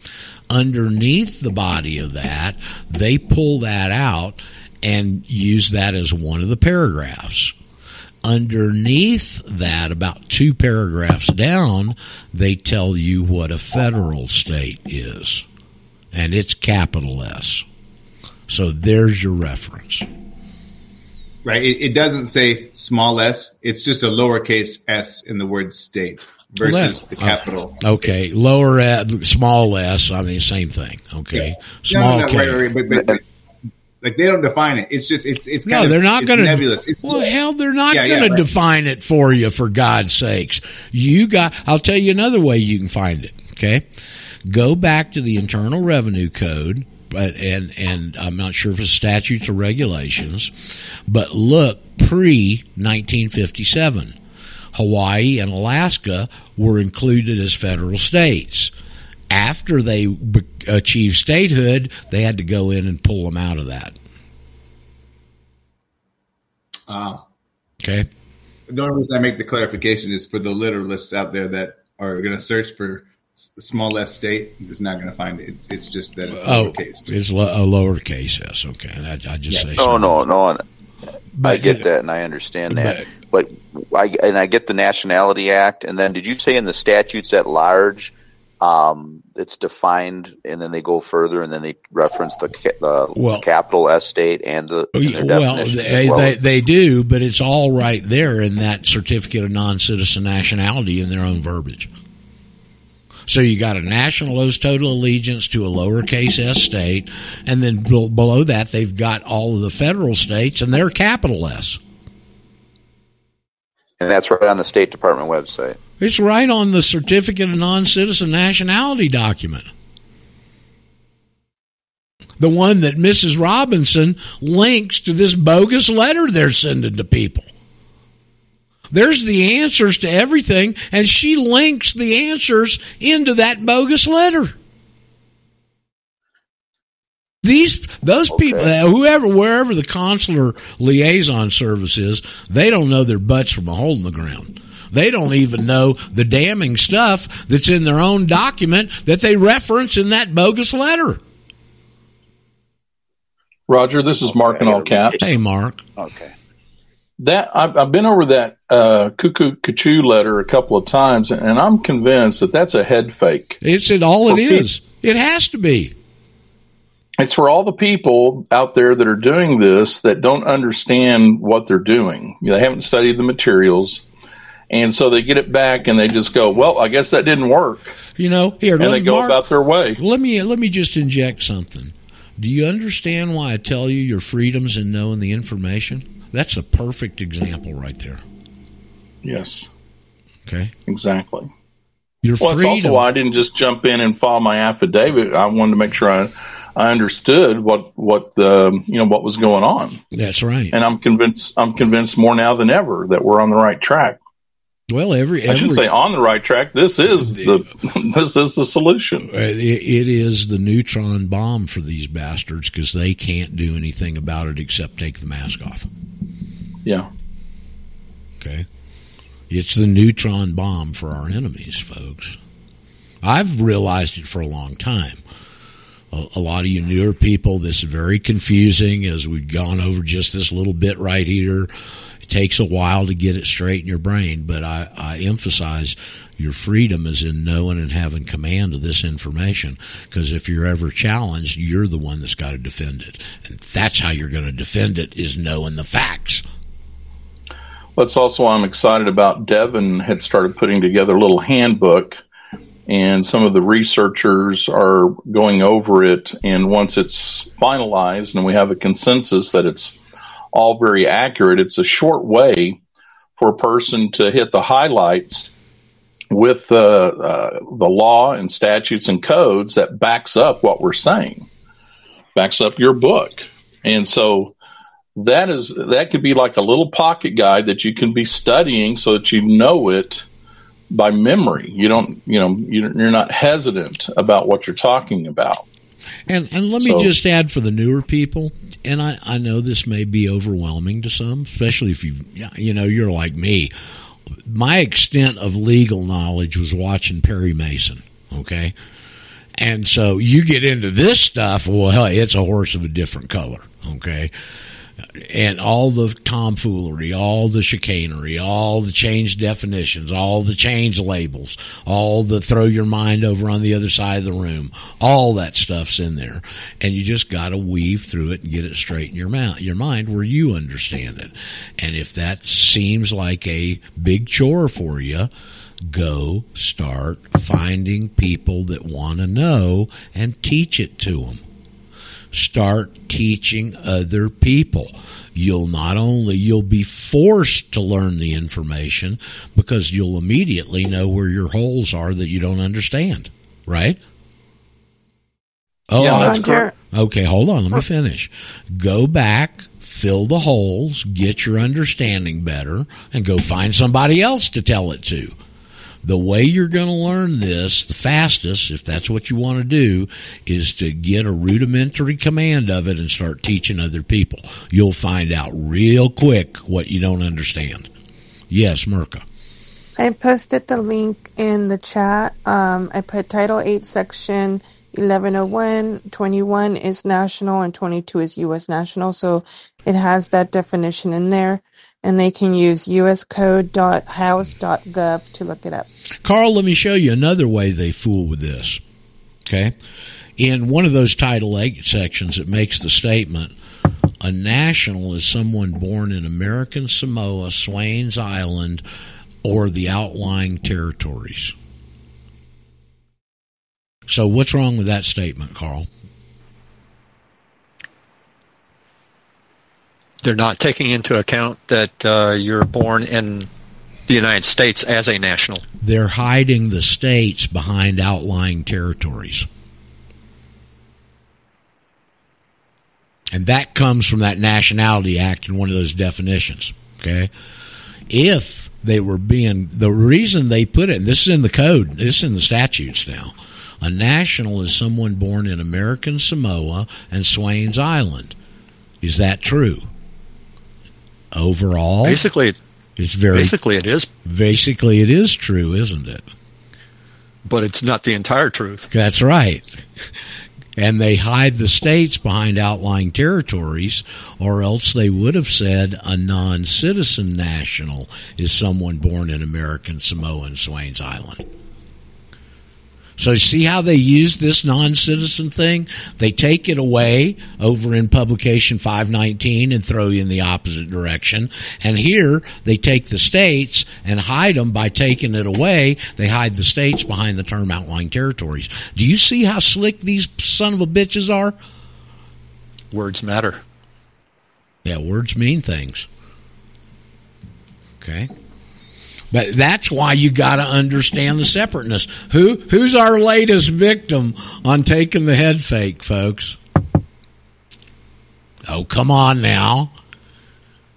Underneath the body of that, they pull that out and use that as one of the paragraphs. Underneath that, about two paragraphs down, they tell you what a federal state is. And it's capital S. So there's your reference. Right. It, it doesn't say small s. It's just a lowercase s in the word state versus Left. the capital. Uh, okay, lower at small s. I mean, same thing. Okay, small no, no, k. right, right, but, but, but, like they don't define it. It's just it's it's kind No, of, they're not going to. nebulous. It's well, hell, they're not Yeah, yeah, going to right. define it for you. For God's sakes, you got. I'll tell you another way you can find it. Okay, go back to the Internal Revenue Code, but and and I'm not sure if it's statutes or regulations, but look pre 1957. Hawaii and Alaska were included as federal states. After they be- achieved statehood, they had to go in and pull them out of that. Uh, Okay. the only reason I make the clarification is for the literalists out there that are going to search for s- small s state. It's not going to find it. It's, it's just that it's Oh, lowercase. it's lo- a lowercase s. Okay, I, I just say. Oh so. no, no, I But- get that and I understand that. But I and I get the Nationality Act, and then did you say in the statutes at large, um, it's defined, and then they go further, and then they reference the the Well- capital S state and the and Well, they, well they, they do, but it's all right there in that certificate of non-citizen nationality in their own verbiage. So you got a national owes total allegiance to a lowercase s state, and then bel- below that they've got all of the federal states and their capital S. And that's right on the State Department website. It's right on the certificate of non-citizen nationality document. The one that Mrs. Robinson links to this bogus letter they're sending to people. There's the answers to everything, and she links the answers into that bogus letter. These those people, uh, whoever, wherever the consular liaison service is, they don't know their butts from a hole in the ground. They don't even know the damning stuff that's in their own document that they reference in that bogus letter. Roger, this is Mark in all caps. Hey, Mark. Okay. That I've, I've been over that uh, cuckoo cuckoo letter a couple of times, and I'm convinced that that's a head fake. It's it all it is. For. It has to be. It's for all the people out there that are doing this that don't understand what they're doing. You know, they haven't studied the materials, and so they get it back and they just go, "Well, I guess that didn't work," You know, here and they go Mark, about their way. Let me let me just inject something. Do you understand why I tell you your freedoms in knowing the information? That's a perfect example right there. Yes, Okay, exactly. your Well, it's also why I didn't just jump in and file my affidavit. I wanted to make sure I, I understood what what the you know what was going on, That's right. and I'm convinced I'm convinced more now than ever that we're on the right track. Well, every, I shouldn't say on the right track. This is the this is the solution. Uh, it, it is the neutron bomb for these bastards because they can't do anything about it except take the mask off. Yeah. Okay, it's the neutron bomb for our enemies, folks. I've realized it for a long time. A, a lot of you newer people, this is very confusing as we've gone over just this little bit right here. It takes a while to get it straight in your brain, but I, I emphasize your freedom is in knowing and having command of this information. Because if you're ever challenged, you're the one that's got to defend it, and that's how you're going to defend it is knowing the facts. That's also why I'm excited about Devin had started putting together a little handbook and some of the researchers are going over it and once it's finalized and we have a consensus that it's all very accurate, it's a short way for a person to hit the highlights with uh, uh, the law and statutes and codes that backs up what we're saying, backs up your book. And so that is that could be like a little pocket guide that you can be studying so that you know it by memory. You don't, you know, you- you're not hesitant about what you're talking about. And and let me So- just add for the newer people, and I, I know this may be overwhelming to some, especially if you you know you're like me. My extent of legal knowledge was watching Perry Mason. Okay, and so you get into this stuff. Well, hell, it's a horse of a different color. Okay. And all the tomfoolery, all the chicanery, all the change definitions, all the change labels, all the throw your mind over on the other side of the room, all that stuff's in there. And you just gotta weave through it and get it straight in your mouth, your mind where you understand it. And if that seems like a big chore for you, go start finding people that want to know and teach it to them start teaching other people. You'll not only you'll be forced to learn the information because you'll immediately know where your holes are that you don't understand right? Oh Yeah, that's Roger. correct. okay hold on. Let me finish. Go back fill the holes get your understanding better and go find somebody else to tell it to the way you're going to learn this the fastest, if that's what you want to do, is to get a rudimentary command of it and start teaching other people. You'll find out real quick what you don't understand. Yes, Merca. I posted the link in the chat. Um, I put Title 8, Section 1101. 21 is national and 22 is U.S. national. So it has that definition in there. And they can use uscode.house.gov to look it up. Carl, let me show you another way they fool with this. Okay. In one of those Title 8 sections, it makes the statement a national is someone born in American Samoa, Swains Island, or the outlying territories. So, what's wrong with that statement, Carl? They're not taking into account that uh, you're born in the United States as a national. They're hiding the states behind outlying territories. And that comes from that Nationality Act and one of those definitions. Okay. If they were being, the reason they put it, and this is in the code, this is in the statutes now. A national is someone born in American Samoa and Swains Island. Is that true? Overall, Basically, it's very basically it is, basically it is true, isn't it? but it's not the entire truth. That's right. And they hide the states behind outlying territories, or else they would have said a non citizen national is someone born in American Samoa and Swains Island. So see how they use this non-citizen thing? They take it away over in publication 519 and throw you in the opposite direction. And here they take the states and hide them by taking it away. They hide the states behind the term outlying territories. Do you see how slick these son of a bitches are? Words matter. Yeah, words mean things. Okay. But that's why you got to understand the separateness. Who who's our latest victim on taking the head fake, folks? Oh, come on now.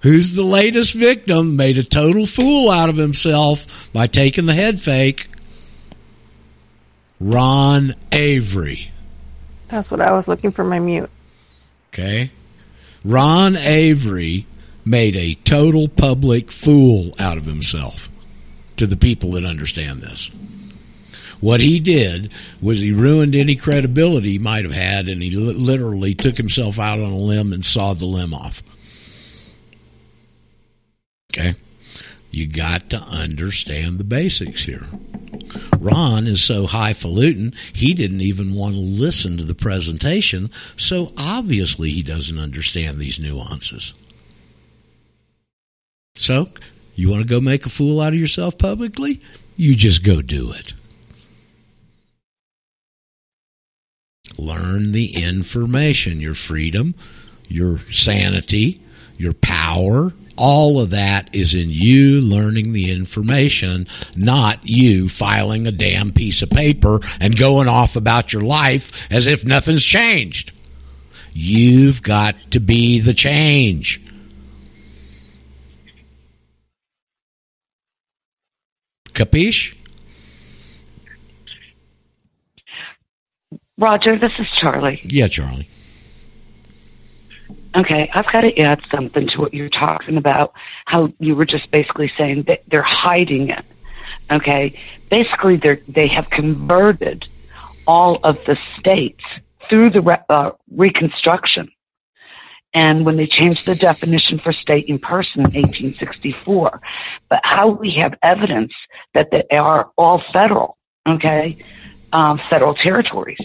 Who's the latest victim made a total fool out of himself by taking the head fake? Ron Avery. That's what I was looking for my mute. Okay. Ron Avery made a total public fool out of himself to the people that understand this. What he did was he ruined any credibility he might have had, and he literally took himself out on a limb and sawed the limb off. Okay? You got to understand the basics here. Ron is so highfalutin, he didn't even want to listen to the presentation, so obviously he doesn't understand these nuances. So, you want to go make a fool out of yourself publicly? You just go do it. Learn the information, your freedom, your sanity, your power, all of that is in you learning the information, not you filing a damn piece of paper and going off about your life as if nothing's changed. You've got to be the change. Capiche? Roger, this is Charlie. Yeah, Charlie. Okay, I've got to add something to what you're talking about. How you were just basically saying that they're hiding it. Okay, basically they they have converted all of the states through the re- uh, Reconstruction, and when they changed the definition for state in person in 1864. But how we have evidence that they are all federal, okay, um, federal territories,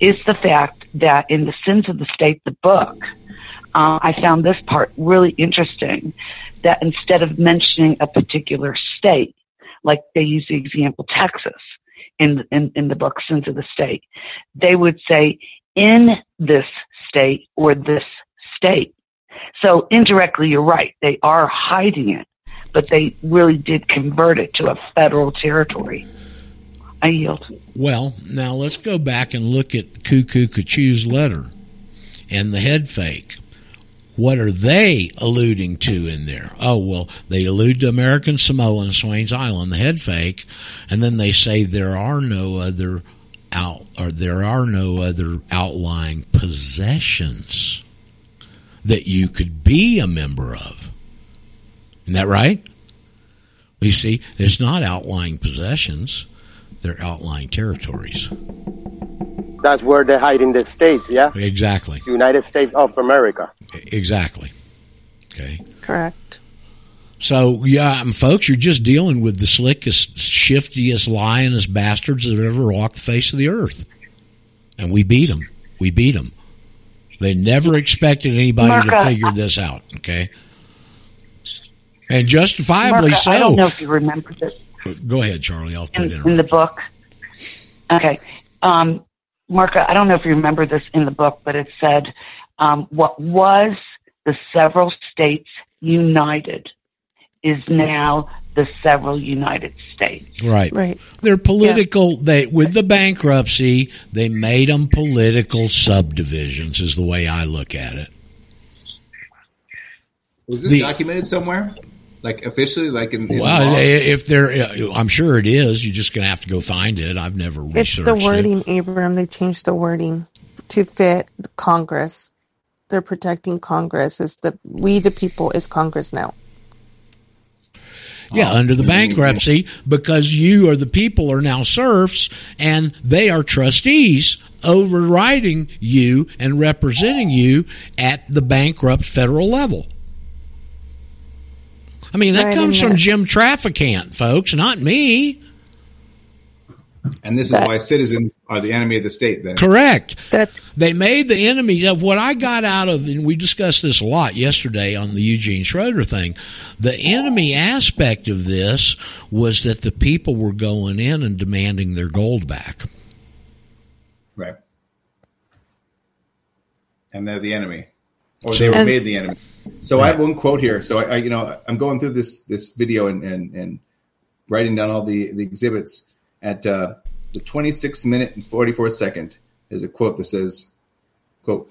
is the fact that in the Sins of the State, the book uh, I found this part really interesting that instead of mentioning a particular state, like they use the example Texas in, in, in the book Sins of the State, they would say in this state or this state. So indirectly, you're right. They are hiding it, but they really did convert it to a federal territory. I yield. Well, now let's go back and look at Cuckoo Cachoo's letter and the head fake. What are they alluding to in there? Oh, well, they allude to American Samoa and Swains Island, the head fake, and then they say there are no other out or there are no other outlying possessions that you could be a member of. Isn't that right? You see, there's not outlying possessions, they're outlying territories. That's where they're hiding the states, yeah? Exactly. United States of America. Exactly. Okay. Correct. So, yeah, and folks, you're just dealing with the slickest, shiftiest, lyingest bastards that have ever walked the face of the earth. And we beat them. We beat them. They never expected anybody to figure this out, okay? And justifiably Marka, so. I don't know if you remember this Go ahead, Charlie. I'll in, in the book. Okay. Um, Marka, I don't know if you remember this in the book, but it said um, what was the several states united is now the several United States. Right. Right. They're political. They with the bankruptcy, they made them political subdivisions. Is the way I look at it. Was this The- documented somewhere? Like officially, like in, in Well, law? if they're, I'm sure it is. You're just going to have to go find it. I've never It's researched the it. wording, Abram. They changed the wording to fit Congress. They're protecting Congress. Is the we the people is Congress now? Yeah, oh, under the bankruptcy, because you or the people are now serfs and they are trustees overriding you and representing you at the bankrupt federal level. I mean, that Right, comes from Jim Traficant, folks, not me. And this is that- why citizens are the enemy of the state. Then Correct. That They made the enemy of what I got out of, and we discussed this a lot yesterday on the Eugene Schroeder thing. The enemy aspect of this was that the people were going in and demanding their gold back. right, and they're the enemy, or So- they were And- made the enemy. So I have one quote here. So I, I, you know, I'm going through this this video and and, and writing down all the the exhibits at uh, the 26 minute and 44 second. There's a quote that says, "quote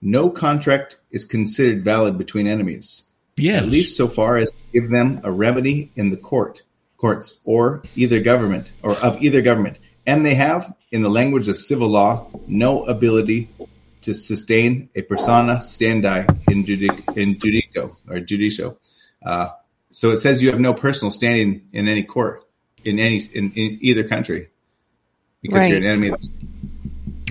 No contract is considered valid between enemies." Yes. at least so far as to give them a remedy in the court, courts, or either government, or of either government. And they have, in the language of civil law, no ability to sustain a persona standi in, judic- in judico or judicio. Uh, so it says you have no personal standing in any court in any in, in either country because you're an enemy.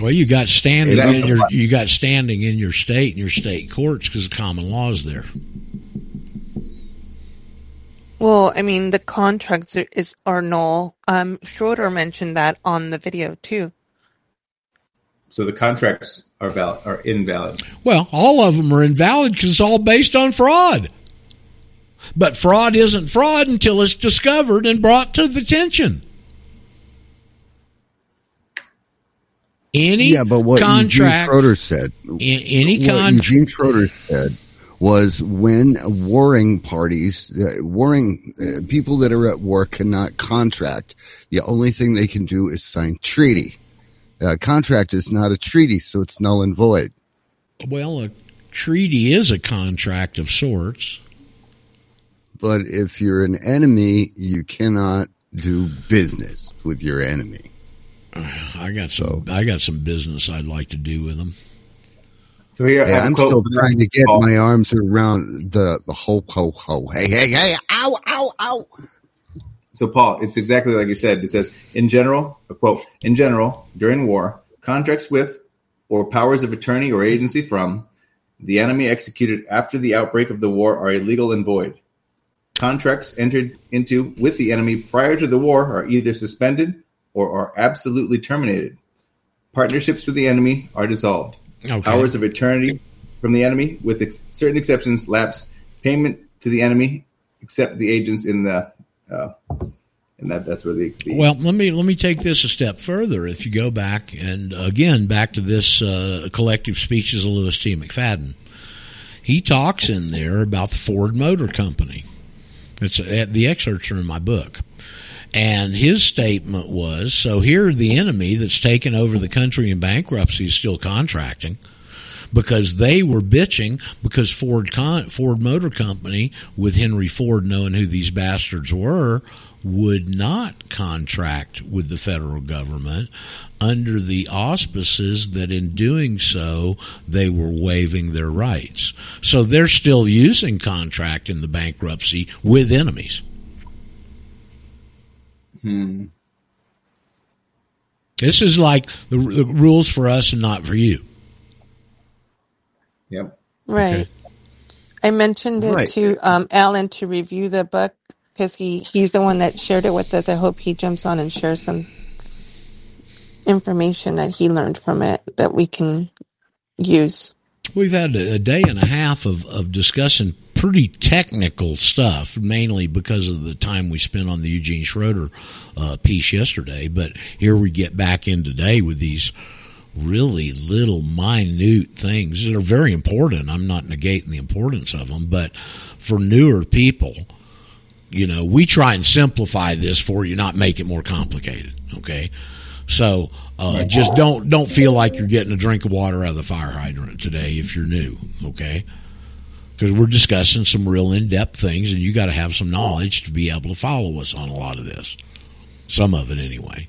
Well, you got standing Hey, that- in your you got standing in your state and your state courts because the common law is there. well, I mean, the contracts are, is are null. Um, Schroeder mentioned that on the video too. so the contracts are valid are invalid. Well, all of them are invalid because it's all based on fraud. But fraud isn't fraud until it's discovered and brought to the attention. Any yeah, but what Eugene contract, Schroeder said, any contract, Eugene Schroeder said was when warring parties, uh, warring uh, people that are at war cannot contract. The only thing they can do is sign treaty. Uh, contract is not a treaty, so it's null and void. well, a treaty is a contract of sorts. But if you're an enemy, you cannot do business with your enemy. I got some. I got some business I'd like to do with them. So here I Hey, have a I'm still trying to get my arms around the, the ho ho ho. Hey hey hey! Ow ow ow! So, Paul, it's exactly like you said. It says, in general, a quote, in general, during war, contracts with or powers of attorney or agency from the enemy executed after the outbreak of the war are illegal and void. Contracts entered into with the enemy prior to the war are either suspended or are absolutely terminated. Partnerships with the enemy are dissolved. Okay. Powers of attorney from the enemy, with ex- certain exceptions, lapse. Payment to the enemy, except the agents in the uh, and that that's where the, the Well, let me let me take this a step further. If you go back and again back to this uh, collective speeches of Louis T. McFadden, he talks in there about the Ford Motor Company. It's uh, the excerpts are in my book. And his statement was, so here the enemy that's taken over the country in bankruptcy is still contracting because they were bitching because Ford Ford Motor Company with Henry Ford knowing who these bastards were would not contract with the federal government under the auspices that in doing so they were waiving their rights. So they're still using contract in the bankruptcy with enemies. Hmm. This is like the, the rules for us and not for you. Yep. Right. Okay. I mentioned it Right. to um, Alan to review the book because he, he's the one that shared it with us. I hope he jumps on and shares some information that he learned from it that we can use. We've had a, day and a half of, of discussing pretty technical stuff, mainly because of the time we spent on the Eugene Schroeder uh, piece yesterday. But here we get back in today with these really little minute things that are very important. I'm not negating the importance of them, but for newer people, You know, we try and simplify this for you, not make it more complicated. Okay. So, uh, just don't, don't feel like you're getting a drink of water out of the fire hydrant today if you're new. Okay. Because we're discussing some real in-depth things and you got to have some knowledge to be able to follow us on a lot of this. Some of it anyway.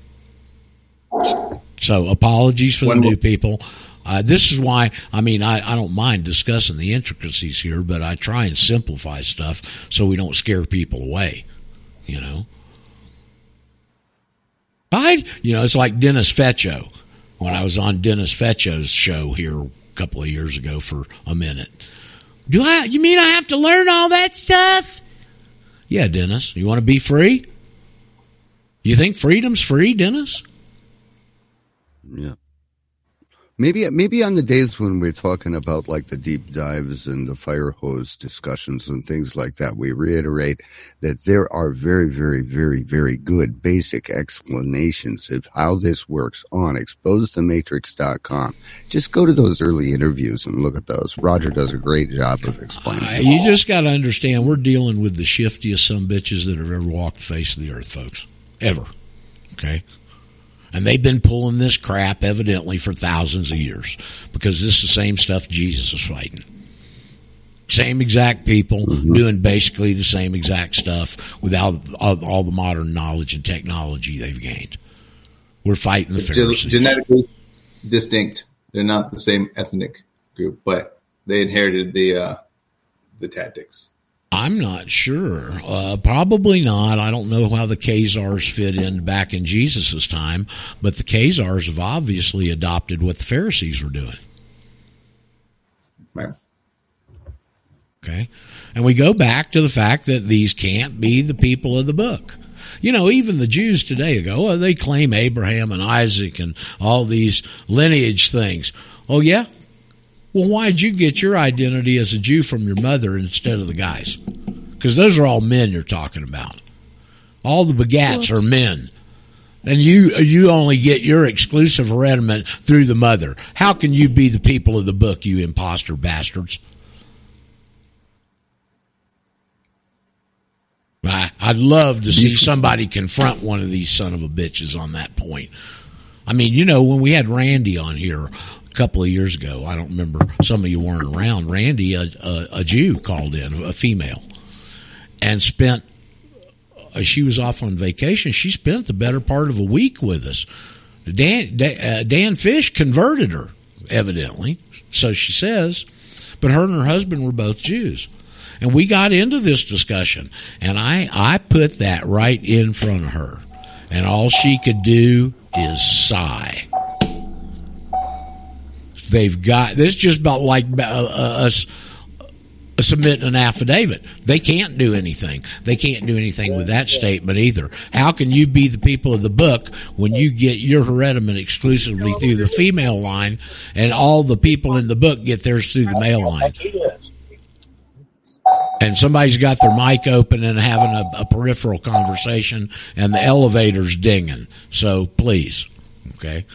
So apologies for the new people. Uh, this is why, I mean, I, I don't mind discussing the intricacies here, but I try and simplify stuff so we don't scare people away, you know? I, you know, it's like Dennis Fetcho when I was on Dennis Fetcho's show here a couple of years ago for a minute. Do I, you mean I have to learn all that stuff? Yeah, Dennis. You want to be free? You think freedom's free, Dennis? Yeah. Maybe maybe on the days when we're talking about like the deep dives and the fire hose discussions and things like that, we reiterate that there are very, very, very, very good basic explanations of how this works on exposethematrix.com. Just go to those early interviews and look at those. Roger does a great job of explaining. Uh, you just got to understand we're dealing with the shiftiest some bitches that have ever walked the face of the earth, folks. Ever. Okay? And they've been pulling this crap evidently for thousands of years because this is the same stuff Jesus is fighting. Same exact people Mm-hmm. doing basically the same exact stuff without all, all the modern knowledge and technology they've gained. We're fighting the Pharisees. genetically distinct. They're not the same ethnic group, but they inherited the uh, the tactics. I'm not sure. Uh, probably not. I don't know how the Khazars fit in back in Jesus' time, but the Khazars have obviously adopted what the Pharisees were doing. Right. Okay. And we go back to the fact that these can't be the people of the book. You know, even the Jews today go, oh, they claim Abraham and Isaac and all these lineage things. Oh, yeah? Well, why'd you get your identity as a Jew from your mother instead of the guys? Because those are all men you're talking about. All the begats are men. And you, you only get your exclusive hereditament through the mother. How can you be the people of the book, you imposter bastards? I, I'd love to see somebody confront one of these son of a bitches on that point. I mean, you know, when we had Randy on here couple of years ago, I don't remember, some of you weren't around. Randy, a, a, a Jew, called in, a female, and spent, uh, she was off on vacation. She spent the better part of a week with us. Dan, uh, Dan Fish converted her, evidently, so she says, but her and her husband were both Jews. And we got into this discussion and I, I put that right in front of her and all she could do is sigh. They've got, this is just about like uh, uh, us submitting an affidavit. They can't do anything. They can't do anything with that statement either. How can you be the people of the book when you get your hereditament exclusively through the female line and all the people in the book get theirs through the male line? and somebody's got their mic open and having a, a, peripheral conversation and the elevator's dinging. So please, okay.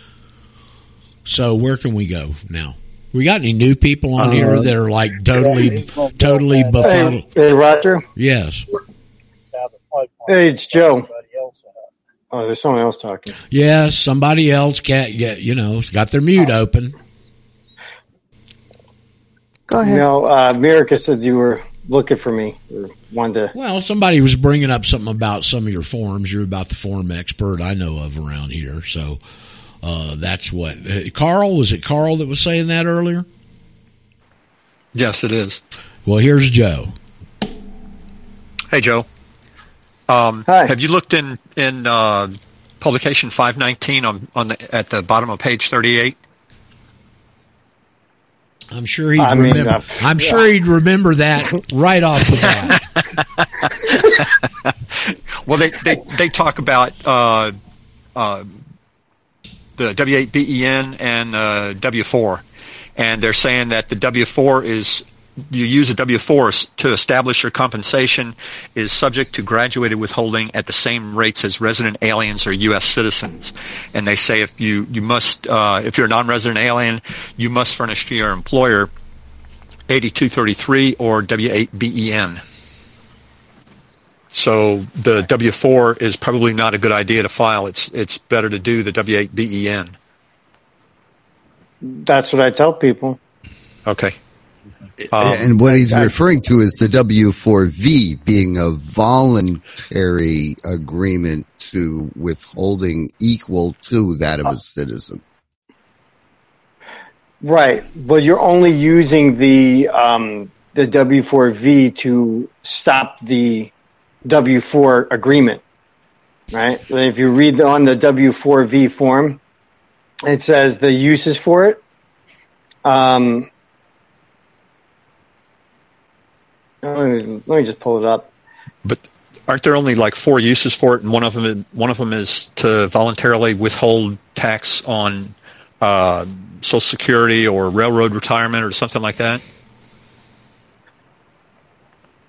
So where can we go now? We got any new people on uh, here that are like totally, totally befuddled? Hey, hey, Roger. Yes. Hey, it's Joe. Oh, there's someone else talking. Yes, somebody else cat. Yeah, you know, got their mute open. Go ahead. No, uh, Mirica said you were looking for me or wanted to. Well, somebody was bringing up something about some of your forums. You're about the forum expert I know of around here, so uh, that's what uh, Carl was. It Carl that was saying that earlier. Yes, it is. Well, here's Joe. Hey, Joe. Um, Hi. Have you looked in in uh, publication 519 on on the, at the bottom of page 38? I'm sure he'd I mean, remember. uh, I'm yeah. sure he'd remember that right off the bat. Well, they they, they talk about uh, uh, the W8BEN and uh, W4, and they're saying that the W4 is you use a W4 to establish your compensation is subject to graduated withholding at the same rates as resident aliens or U.S. citizens. And they say if you you must uh, if you're a non-resident alien, you must furnish to your employer 8233 or W8BEN. So the W4 is probably not a good idea to file. It's it's better to do the W8 BEN. That's what I tell people. Okay. and what he's referring to is the W4V being a voluntary agreement to withholding equal to that of a citizen. Right, but you're only using the um, the W4V to stop the W4 agreement, right? If you read on the W4V form, it says the uses for it. Um, let me, let me just pull it up. But aren't there only like four uses for it, and one of them one of them is to voluntarily withhold tax on uh, Social Security or railroad retirement or something like that?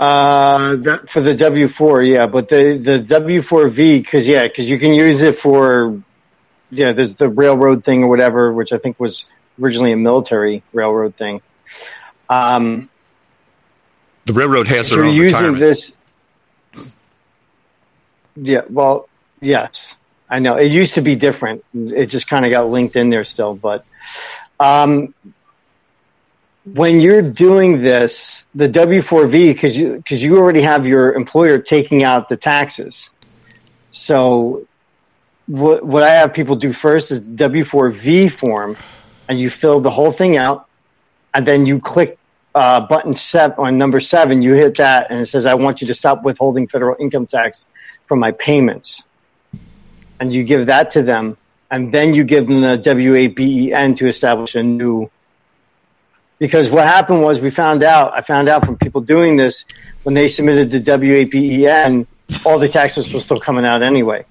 Uh, that, for the W4, yeah, but the, the W4V, cause yeah, cause you can use it for, yeah, there's the railroad thing or whatever, which I think was originally a military railroad thing. Um, The railroad has their own using retirement. this, yeah, well, yes, I know. It used to be different. It just kind of got linked in there still, but, um, when you're doing this, the W4V, because you, cause you already have your employer taking out the taxes. So what, what I have people do first is W4V form and you fill the whole thing out and then you click uh, button seven on number seven, you hit that and it says, I want you to stop withholding federal income tax from my payments. And you give that to them and then you give them the W8BEN to establish a new because what happened was we found out, I found out from people doing this when they submitted the W8BEN, all the taxes were still coming out anyway.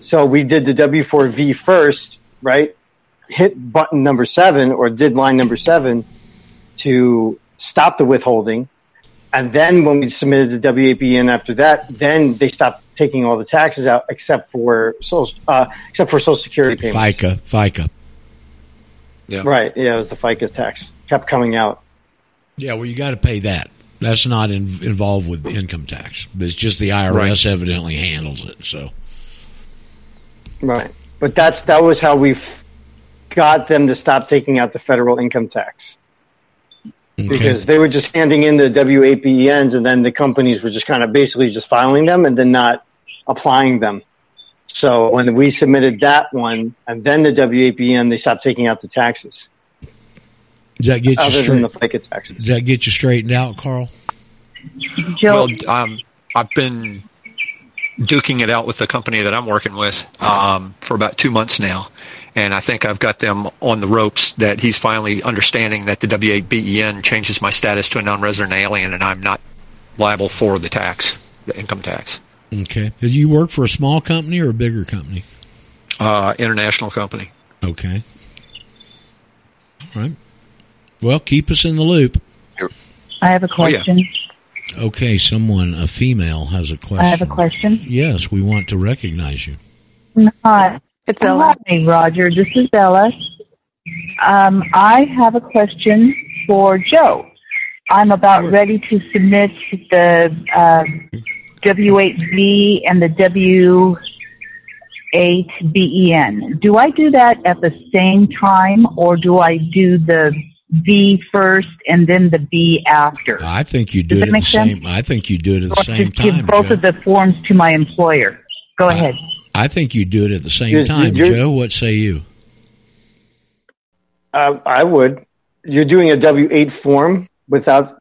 So we did the W4V first, right? Hit button number seven or did line number seven to stop the withholding. And then when we submitted the W8BEN after that, then they stopped taking all the taxes out except for social, uh, except for social security payments. FICA, FICA. Right. Yeah, it was the FICA tax kept coming out. Yeah, well, you got to pay that. That's not in, involved with the income tax. It's just the IRS evidently handles it. So Right. But that's that was how we got them to stop taking out the federal income tax. Because they were just handing in the W8BENs and then the companies were just kind of basically just filing them and then not applying them. So when we submitted that one and then the W8BN, they stopped taking out the taxes. does that get you Other than the straight? FICA taxes. Does that get you straightened out, Carl? Well, um, I've been duking it out with the company that I'm working with um, for about two months now, and I think I've got them on the ropes that he's finally understanding that the W8BEN changes my status to a non-resident alien, and I'm not liable for the tax, the income tax. Okay. Do you work for a small company or a bigger company? Uh, international company. Okay. All right. Well, keep us in the loop. I have a question. Okay, someone, a female, has a question. I have a question. Yes, we want to recognize you. Hi. It's Ella. Hi, Roger. This is Ella. Um, I have a question for Joe. I'm about ready to submit the uh, W8B and the W8BEN. Do I do that at the same time, or do I do the V first and then the B after? I think you do Does it at the make sense? same. I think you do it at the Or same to give both Joe. of the forms to my employer. Go ahead. I think you do it at the same You're- time, you're- Joe. What say you? Uh, I would. You're doing a W8 form without.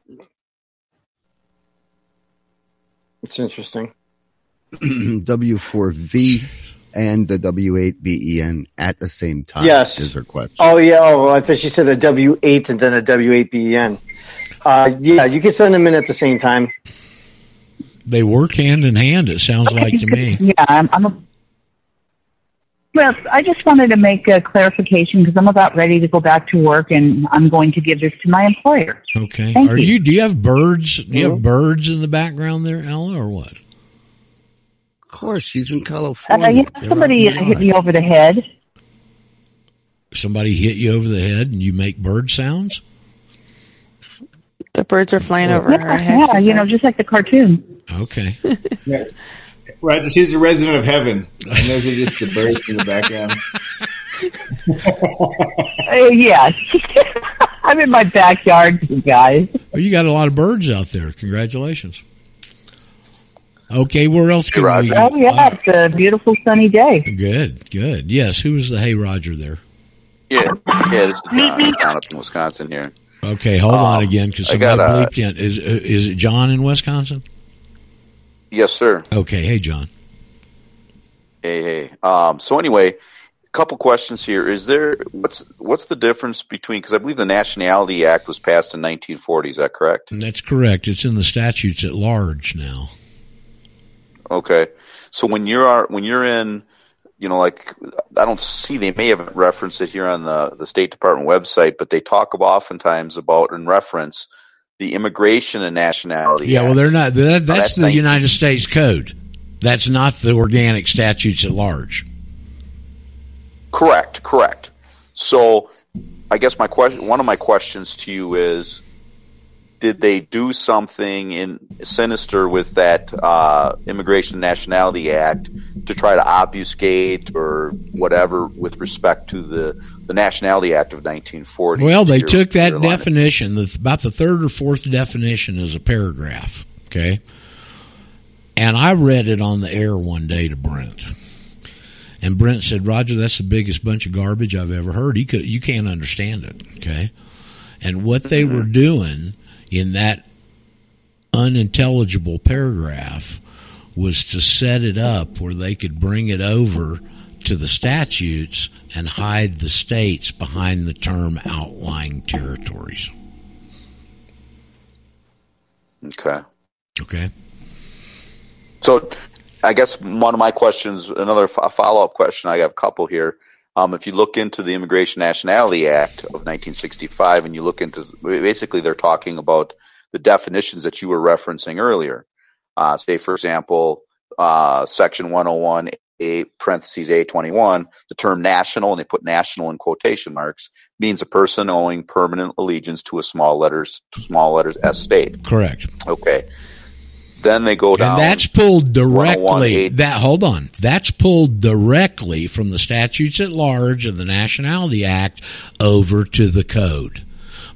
It's interesting. W4V and the W8BEN at the same time Yes. is her question. Oh yeah. Oh, I thought she said a W8 and then a W8BEN. Uh, yeah, you can send them in at the same time. They work hand in hand. It sounds like to me. Yeah, I'm, I'm a. Well, I just wanted to make a clarification because I'm about ready to go back to work and I'm going to give this to my employer. Okay. Thank Are you. you? Do you have birds? Do you have birds in the background there, Ella, or what? Of course, she's in Uh, California. yeah, somebody uh, hit me over the head. Somebody hit you over the head and you make bird sounds. The birds are flying over her Yeah, head. yeah, she you know, just like the cartoon. Okay. Yeah. Right, she's a resident of heaven, and those are just the birds in the background. Uh, yes. I'm in my backyard, you guys. Well, you got a lot of birds out there. Congratulations. Okay, where else can we? Oh, yeah, it's a beautiful sunny day. Good, good. Yes, who was the Hey Roger there? Yeah, yeah. This is John, John up in Wisconsin here. Okay, hold on Um, again because I somebody got, uh, bleeped in. Is uh, is it John in Wisconsin? Yes, sir. Okay, hey John. Hey, hey. Um, so anyway, a couple questions here. Is there what's what's the difference between? Because I believe the Nationality Act was passed in 1940. Is that correct? That's correct. It's in the statutes at large now. Okay. So when you're when you're in, you know, like I don't see they may have referenced it here on the the State Department website, but they talk about oftentimes about and reference the Immigration and Nationality. Yeah, well, they're not. That, that's, that's the 19 United States Code. That's not the organic statutes at large. Correct, correct. So, I guess my question, one of my questions to you is, did they do something in sinister with that uh, Immigration and Nationality Act to try to obfuscate or whatever with respect to the the Nationality Act of 1940? Well, they took that of- definition, the, about the third or fourth definition, as a paragraph. Okay, and I read it on the air one day to Brent, and Brent said, "Roger, that's the biggest bunch of garbage I've ever heard. He could, you can't understand it." Okay, and what they mm-hmm. were doing in that unintelligible paragraph was to set it up where they could bring it over to the statutes and hide the states behind the term outlying territories. Okay. Okay. So, I guess one of my questions, another follow up question, I have a couple here. Um, if you look into the Immigration Nationality Act of 1965 and you look into, basically they're talking about the definitions that you were referencing earlier. Uh, say, for example, uh, section 101, A, parentheses A21, the term national, and they put national in quotation marks, means a person owing permanent allegiance to a small letters, small letters S state. Correct. Okay. Then they go down. And that's pulled directly. That hold on. That's pulled directly from the statutes at large and the Nationality Act over to the code.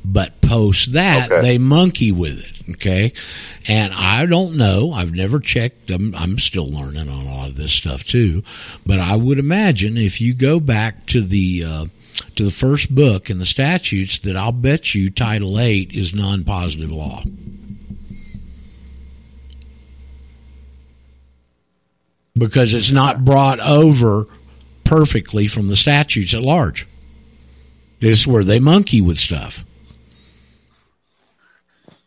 But post that, Okay. they monkey with it. Okay, and I don't know. I've never checked. I'm, I'm still learning on a lot of this stuff too. But I would imagine if you go back to the uh, to the first book in the statutes, that I'll bet you Title Eight is non-positive law. because it's not brought over perfectly from the statutes at large. This is where they monkey with stuff.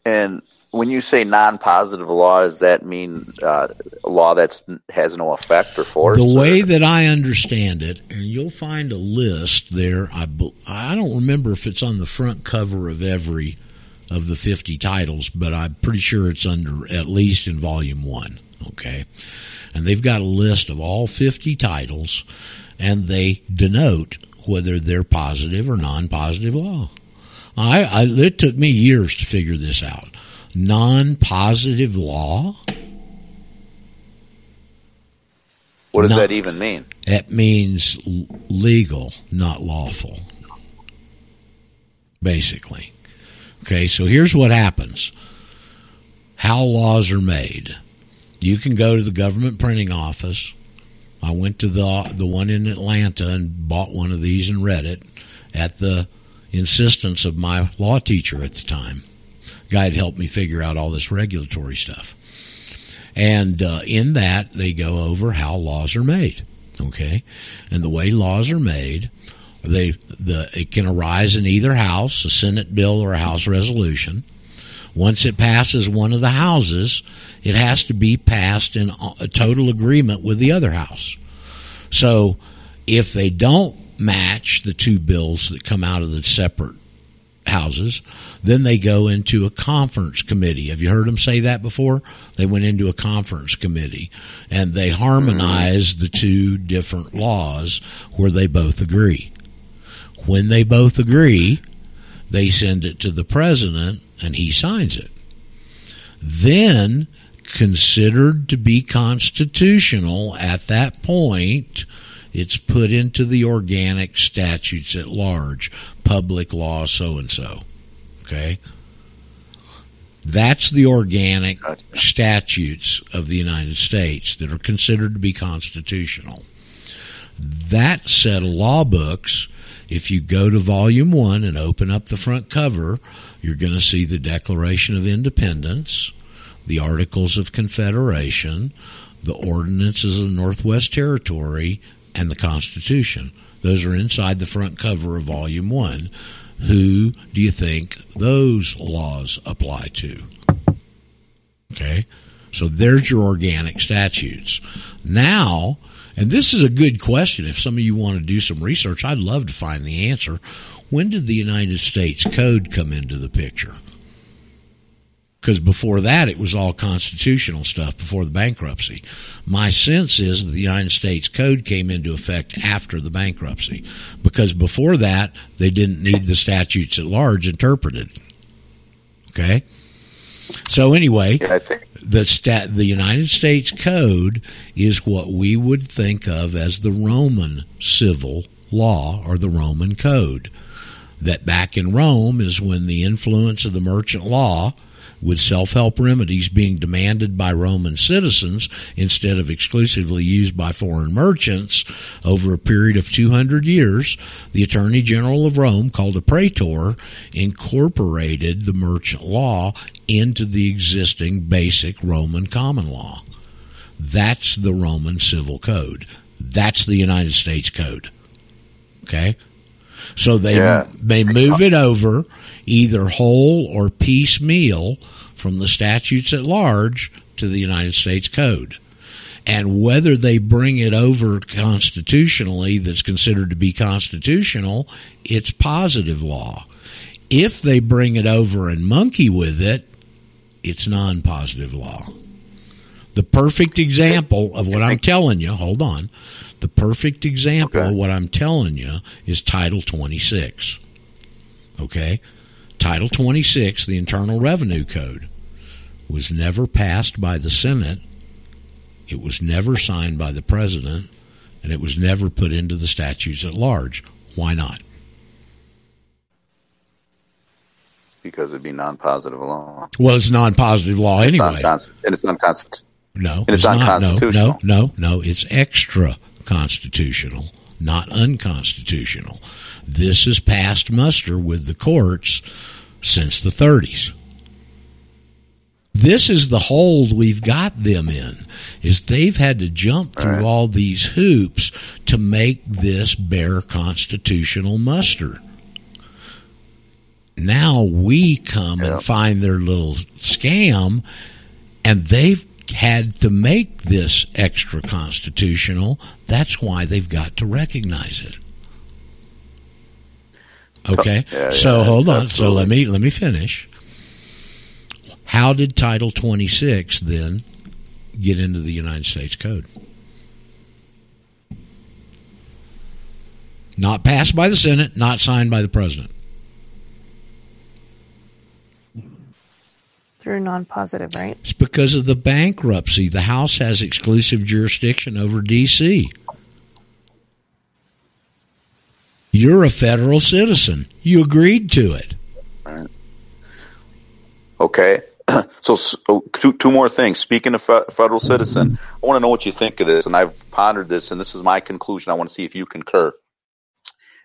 And when you say non-positive law, does that mean uh, law that has no effect or force? The or- way that I understand it, and you'll find a list there. I I don't remember if it's on the front cover of every of the fifty titles, but I'm pretty sure it's under at least in volume one. Okay, and they've got a list of all fifty titles, and they denote whether they're positive or non-positive law. I, I it took me years to figure this out. Non-positive law. what does no- that even mean? That means l- legal, not lawful. Basically. Okay, so here's what happens. How laws are made. You can go to the government printing office. I went to the the one in Atlanta and bought one of these and read it at the insistence of my law teacher at the time. Guy had helped me figure out all this regulatory stuff. And uh, in that, they go over how laws are made. Okay, and the way laws are made, they the it can arise in either house, a Senate bill or a House resolution. Once it passes one of the houses, it has to be passed in a total agreement with the other house. So, if they don't match the two bills that come out of the separate houses, then they go into a conference committee. Have you heard them say that before? They went into a conference committee and they harmonize the two different laws where they both agree. When they both agree, they send it to the president and he signs it. Then, considered to be constitutional at that point, it's put into the organic statutes at large, public law so and so. Okay? That's the organic statutes of the United States that are considered to be constitutional. That set of law books, if you go to volume one and open up the front cover, you're going to see the Declaration of Independence, the Articles of Confederation, the ordinances of the Northwest Territory, and the Constitution. Those are inside the front cover of volume one. Who do you think those laws apply to? Okay. So there's your organic statutes. Now, and this is a good question. If some of you want to do some research, I'd love to find the answer. When did the United States Code come into the picture? Because before that, it was all constitutional stuff before the bankruptcy. My sense is that the United States Code came into effect after the bankruptcy. Because before that, they didn't need the statutes at large interpreted. Okay? So anyway, the stat, the United States Code is what we would think of as the Roman civil law or the Roman Code. That back in Rome is when the influence of the merchant law with self-help remedies being demanded by Roman citizens instead of exclusively used by foreign merchants over a period of 200 years, the Attorney General of Rome, called a praetor, incorporated the merchant law into the existing basic Roman common law. That's the Roman Civil Code. That's the United States Code. Okay? So they Yeah. they move it over either whole or piecemeal from the statutes at large to the United States Code. And whether they bring it over constitutionally that's considered to be constitutional, it's positive law. If they bring it over and monkey with it, it's non positive law. The perfect example of what I'm telling you, hold on. The perfect example of what I'm telling you is Title 26. Okay? Title 26, the Internal Revenue Code, was never passed by the Senate. It was never signed by the President. And it was never put into the statutes at large. Why not? because it'd be non-positive law. Well, it's non positive law It's anyway. and it's unconstitutional. No, And it's not. No, no, no, no. It's extra constitutional, not unconstitutional. This has passed muster with the courts since the 30s. This is the hold we've got them in is they've had to jump through all these hoops to make this bear constitutional muster. Now we come and find their little scam and they've had to make this extra constitutional. That's why they've got to recognize it. Oh, okay. Yeah, yeah, so hold on. So let me let me finish. How did Title 26 then get into the United States Code? Not passed by the Senate, not signed by the President. Through non-positive, right? It's because of the bankruptcy. The House has exclusive jurisdiction over D.C. You're a federal citizen. You agreed to it. Okay. So, so two, two more things. Speaking of fe- federal citizen, I want to know what you think of this, and I've pondered this, and this is my conclusion. I want to see if you concur,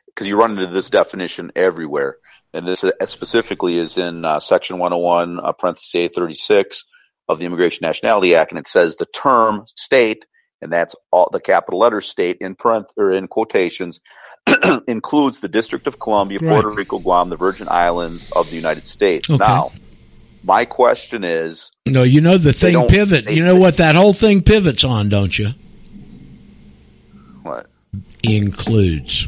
because you run into this definition everywhere, and this uh, specifically is in uh, Section 101, uh, parenthesis A 36 of the Immigration Nationality Act, and it says the term state, and that's all the capital letter state in parent or in quotations, includes the District of Columbia, Right. Puerto Rico, Guam, the Virgin Islands of the United States. Okay. Now, my question is, No, you know the thing pivot. You know what that whole thing pivots on, don't you? what? Includes.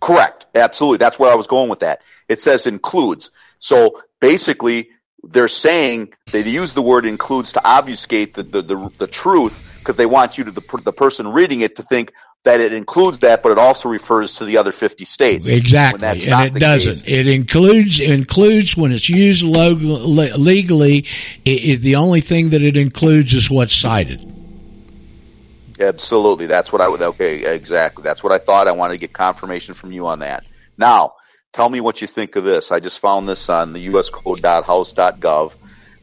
Correct. Absolutely. That's where I was going with that. It says includes. So basically, they're saying they use the word includes to obfuscate the the, the, the truth because they want you to the the person reading it to think that it includes that, but it also refers to the other 50 states. Exactly, and it doesn't. case. It includes includes when it's used lo- le- legally. It, it, the only thing that it includes is what's cited. Absolutely. That's what I would, okay, exactly. That's what I thought. I wanted to get confirmation from you on that. Now, tell me what you think of this. I just found this on the uscode.house.gov.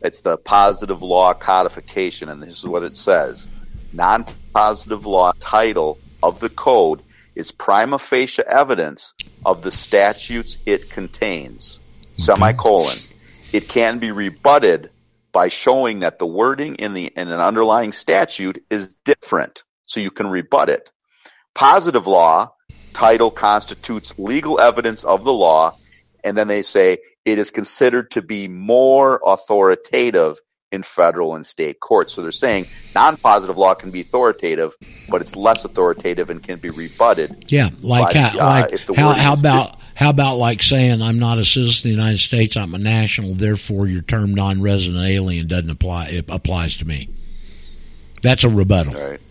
It's the positive law codification, and this is what it says. Non-positive law title of the code is prima facie evidence of the statutes it contains. Semicolon. It can be rebutted by showing that the wording in the in an underlying statute is different, so you can rebut it. Positive law title constitutes legal evidence of the law, and then they say it is considered to be more authoritative in federal and state courts. So they're saying non-positive law can be authoritative, but it's less authoritative and can be rebutted. Yeah, like But, how, uh, like how, wording about how about like saying I'm not a citizen of the United States, I'm a national, therefore your term non-resident alien doesn't apply. It applies to me. That's a rebuttal. Right.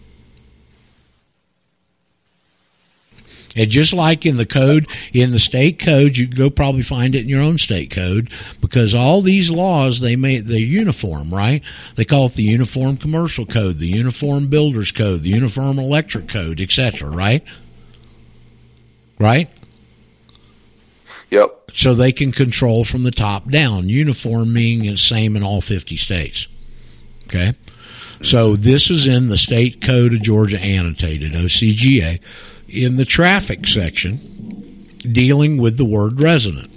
And just like in the code, in the state code, you can go probably find it in your own state code because all these laws they make they're uniform, right? They call it the Uniform Commercial Code, the Uniform Builders Code, the Uniform Electric Code, etc. Right? Right? Yep. So they can control from the top down. Uniform meaning it's same in all fifty states. Okay. So this is in the state code of Georgia annotated OCGA in the traffic section dealing with the word resident.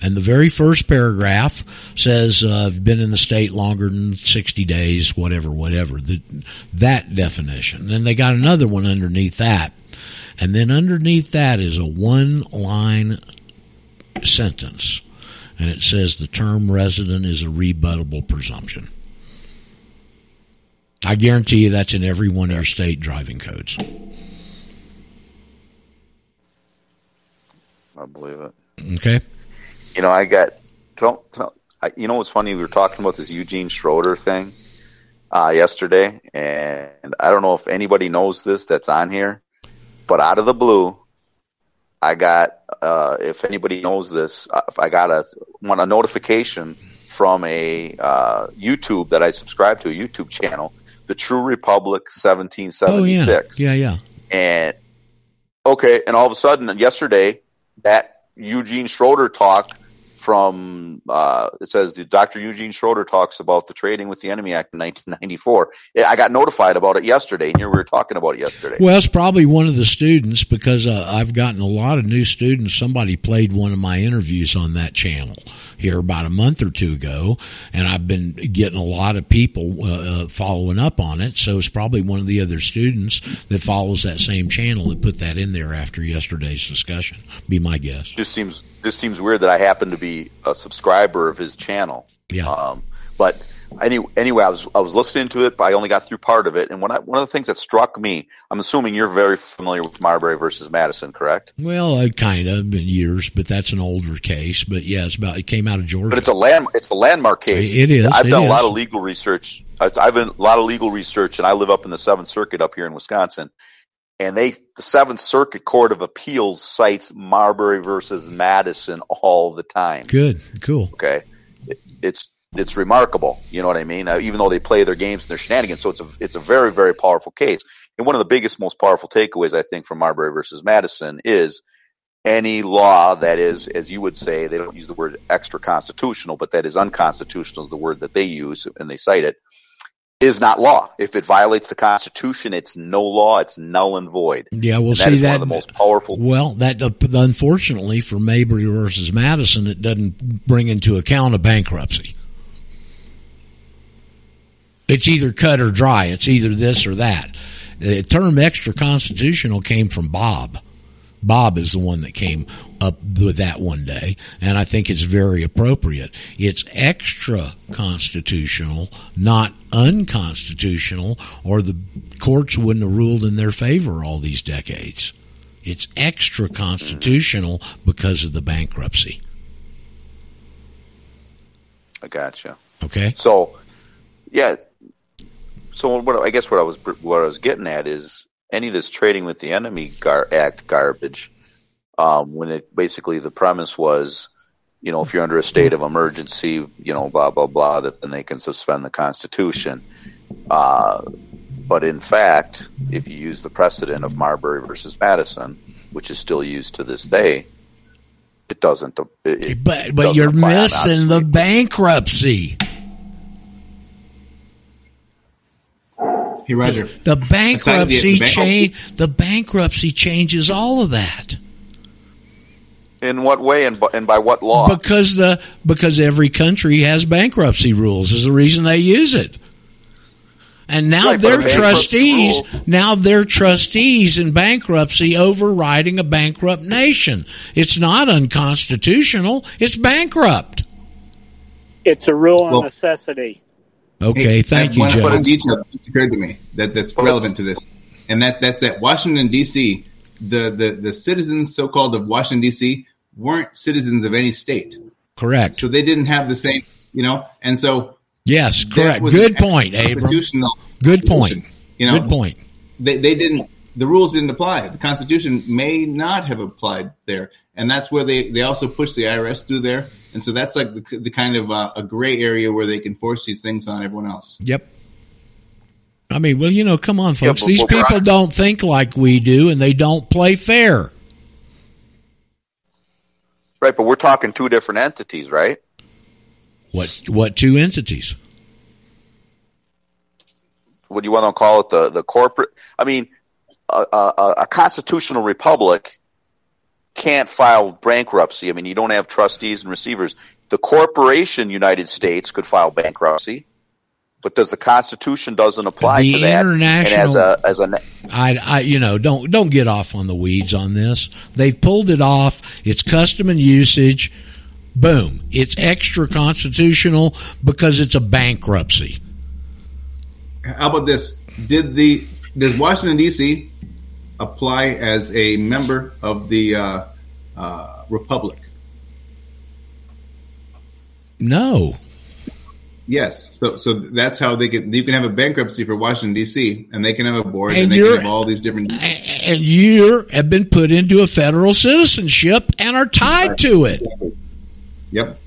And the very first paragraph says, uh, I've been in the state longer than 60 days, whatever, whatever, the, that definition. Then they got another one underneath that. And then underneath that is a one line sentence. And it says the term resident is a rebuttable presumption. I guarantee you that's in every one of your state driving codes. I believe it. Okay. You know, I got. Tell, tell, I, you know what's funny? We were talking about this Eugene Schroeder thing uh, yesterday, and I don't know if anybody knows this that's on here, but out of the blue, I got. Uh, if anybody knows this, uh, I got a one a notification from a uh, YouTube that I subscribe to, a YouTube channel, the True Republic seventeen Oh seventy yeah. Yeah, yeah. And okay, and all of a sudden, yesterday, that Eugene Schroeder talk from uh, it says the Dr. Eugene Schroeder talks about the Trading with the Enemy Act in 1994. I got notified about it yesterday, and here we were talking about it yesterday. Well, it's probably one of the students because uh, I've gotten a lot of new students. Somebody played one of my interviews on that channel here about a month or two ago, and I've been getting a lot of people uh, uh, following up on it. So it's probably one of the other students that follows that same channel that put that in there after yesterday's discussion. Be my guess. just seems just seems weird that I happen to be a subscriber of his channel. Yeah. Um, but any, anyway, I was I was listening to it, but I only got through part of it. And one I, one of the things that struck me, I'm assuming you're very familiar with Marbury versus Madison, correct? Well, uh, kind of been years, but that's an older case. But yeah, it's about it came out of Georgia. But it's a land it's a landmark case. It is, I've it done a lot of legal research. I've done a lot of legal research, and I live up in the Seventh Circuit up here in Wisconsin. And they, the Seventh Circuit Court of Appeals cites Marbury versus Madison all the time. Good, cool. Okay, It- it's it's remarkable. You know what I mean? Uh, even though they play their games and their shenanigans, so it's a it's a very very powerful case. And one of the biggest, most powerful takeaways I think from Marbury versus Madison is any law that is, as you would say, they don't use the word extra constitutional, but that is unconstitutional is the word that they use and they cite it, is not law. If it violates the Constitution, it's no law. It's null and void. Yeah, we'll see that. one of the most powerful. Well, that uh, unfortunately for Marbury versus Madison, it doesn't bring into account a bankruptcy. It's either cut or dry. It's either this or that. The term extra constitutional came from Bob. Bob is the one that came up with that one day, and I think it's very appropriate. It's extra constitutional, not unconstitutional, or the courts wouldn't have ruled in their favor all these decades. It's extra constitutional because of the bankruptcy. I gotcha. Okay. So, yeah. So what I guess what I was what I was getting at is any of this trading with the enemy gar- act garbage. Um, when it basically the premise was, you know, if you're under a state of emergency, you know, blah blah blah, that then they can suspend the Constitution. Uh, but in fact, if you use the precedent of Marbury versus Madison, which is still used to this day, it doesn't. It, But but doesn't you're missing the bankruptcy. Hey, Roger. The bankruptcy the bank- change. The bankruptcy changes all of that In what way and by, and by what law? because the because every country has bankruptcy rules. Is the reason they use it. And now Right, but they're a bankruptcy trustees. Now they're trustees in bankruptcy overriding a bankrupt nation. It's not unconstitutional. It's bankrupt. It's a rule of necessity. Okay, Hey, thank you, want to put a Joe. detail that occurred to me that, that's relevant to this, and that that's that Washington D.C. The, the the citizens, so called of Washington D.C. weren't citizens of any state, Correct. so they didn't have the same, you know, and so Yes, correct. Good point, Abram. constitutional Good point. You know, Good point. They they didn't. The rules didn't apply. The Constitution may not have applied there, and that's where they they also pushed the IRS through there, and so that's like the, the kind of uh, a gray area where they can force these things on everyone else. Yep. I mean, well, you know, come on, folks. but- These but we're- people don't think like we do, and they don't play fair. right, but we're talking two different entities, right? What what two entities? What do you want to call it? The the corporate. I mean, a, a, a constitutional republic can't file bankruptcy. I mean, you don't have trustees and receivers. The corporation United States could file bankruptcy, but does the Constitution doesn't apply The to that? international- and as a as a I, I, you know, don't don't get off on the weeds on this. They've pulled it off. It's custom and usage. Boom! It's extra constitutional because it's a bankruptcy. How about this? Did the does Washington D.C. apply as a member of the uh, uh, republic? No. Yes. So so that's how they can. You can have a bankruptcy for Washington D.C. and they can have a board and, And they can have all these different. and you have been put into a federal citizenship and are tied to it. Yep.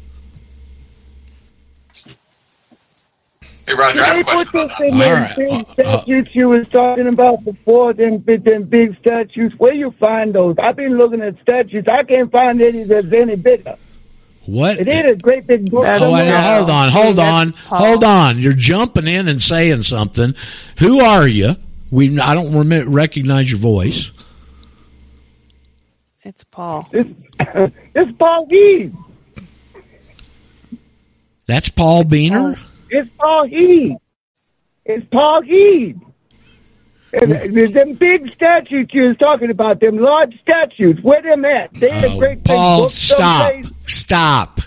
Hey, Roger, I have a question about that. Them All right. big Uh, uh, you was talking about before, them, big- them big statues. where you find those? I've been looking at statues. I can't find any that's any bigger. What? It ain't a great big book. Oh, wait, somewhere. hold on, hold on, hold on. You're jumping in and saying something. Who are you? We I don't rem- recognize your voice. It's Paul. It's, it's Paul Heed. That's Paul Beaner. Paul Heed. It's Paul He. It's Paul Heed. And, them big statutes you was talking about, them large statutes, where them at? They in a Oh, great Paul, stop, someplace. stop.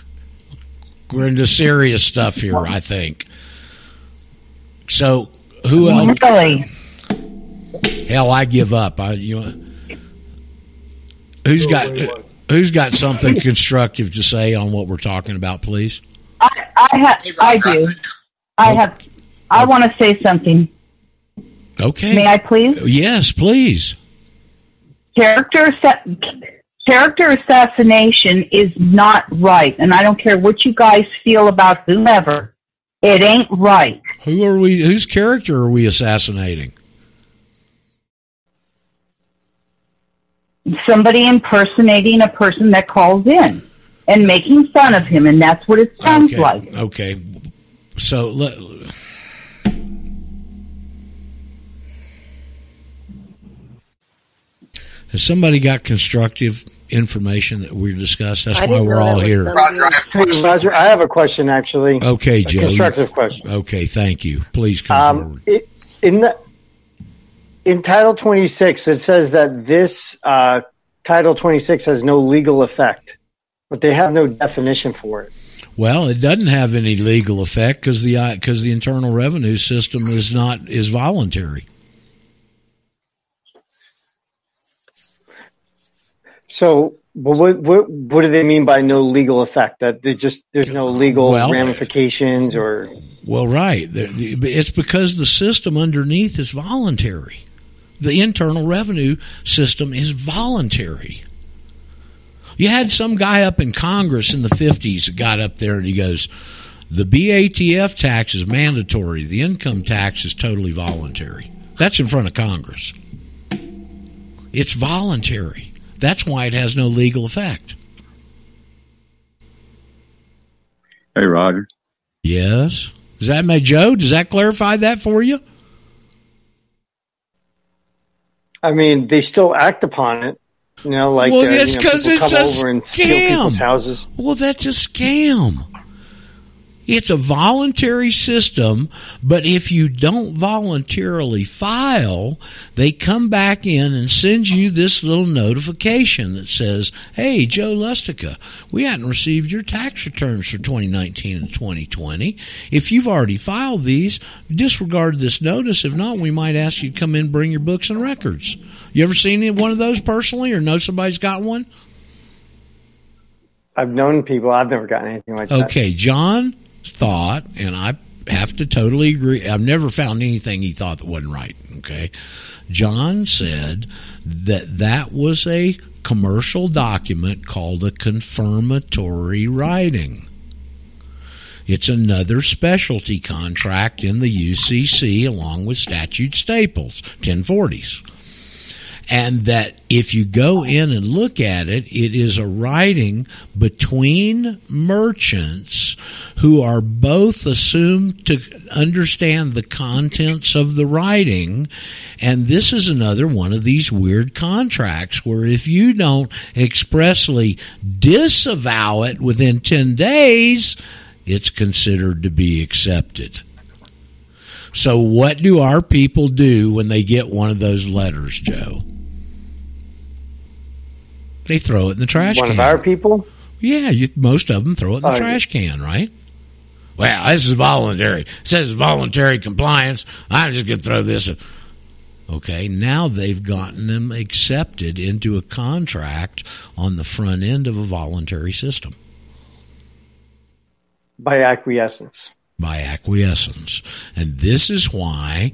We're into serious stuff here. I think. So who else? Really? Hell, I give up. I you. Who's got who's got something constructive to say on what we're talking about, please? I, I have. I do. I have. I want to say something. Okay. May I please? Yes, please. Character assa- character assassination is not right, and I don't care what you guys feel about whomever. It ain't right. Who are we? Whose character are we assassinating? Somebody impersonating a person that calls in and making fun of him, and that's what it sounds okay. like. Okay. So let. Has somebody got constructive information that we discussed? That's I why we're all that was here. something- Roger, I have a question actually. Okay, A Joe. constructive question. Okay, thank you. Please come forward. Um, it, in the, in Title 26, it says that this uh, Title 26 has no legal effect, but they have no definition for it. Well, it doesn't have any legal effect because the uh, because the Internal Revenue System is not is voluntary. So But what what what do they mean by no legal effect? That they just there's no legal Well, ramifications or Well, right. It's because the system underneath is voluntary. The internal revenue system is voluntary. You had some guy up in Congress in the 50s that got up there and he goes, the BATF tax is mandatory. The income tax is totally voluntary. That's in front of Congress. It's voluntary. That's why it has no legal effect. Hey, Roger. Yes. Does that make Joe? Does that clarify that for you? I mean they still act upon it. You know, like well, uh, it's you know, because it's a over and steal people's scam. houses. Well, that's a scam. It's a voluntary system, but if you don't voluntarily file, they come back in and send you this little notification that says, Hey, Joe Lustica, we hadn't received your tax returns for 2019 and 2020. If you've already filed these, disregard this notice. If not, we might ask you to come in and bring your books and records. You ever seen one of those personally or know somebody's got one? I've known people. I've never gotten anything like that. Okay, John thought, and I have to totally agree. I've never found anything he thought that wasn't right. Okay, John said that that was a commercial document called a confirmatory writing. It's another specialty contract in the UCC along with statute staples, 1040s and that if you go in and look at it, it is a writing between merchants who are both assumed to understand the contents of the writing. And this is another one of these weird contracts where if you don't expressly disavow it within 10 days, it's considered to be accepted. So what do our people do when they get one of those letters, Joe? They throw it in the trash One can. One of our people. Yeah, you, most of them throw it in the Oh, trash can, right? Well, this is voluntary. It says voluntary compliance. I'm just going to throw this. in. Okay, now they've gotten them accepted into a contract on the front end of a voluntary system by acquiescence. by acquiescence. And this is why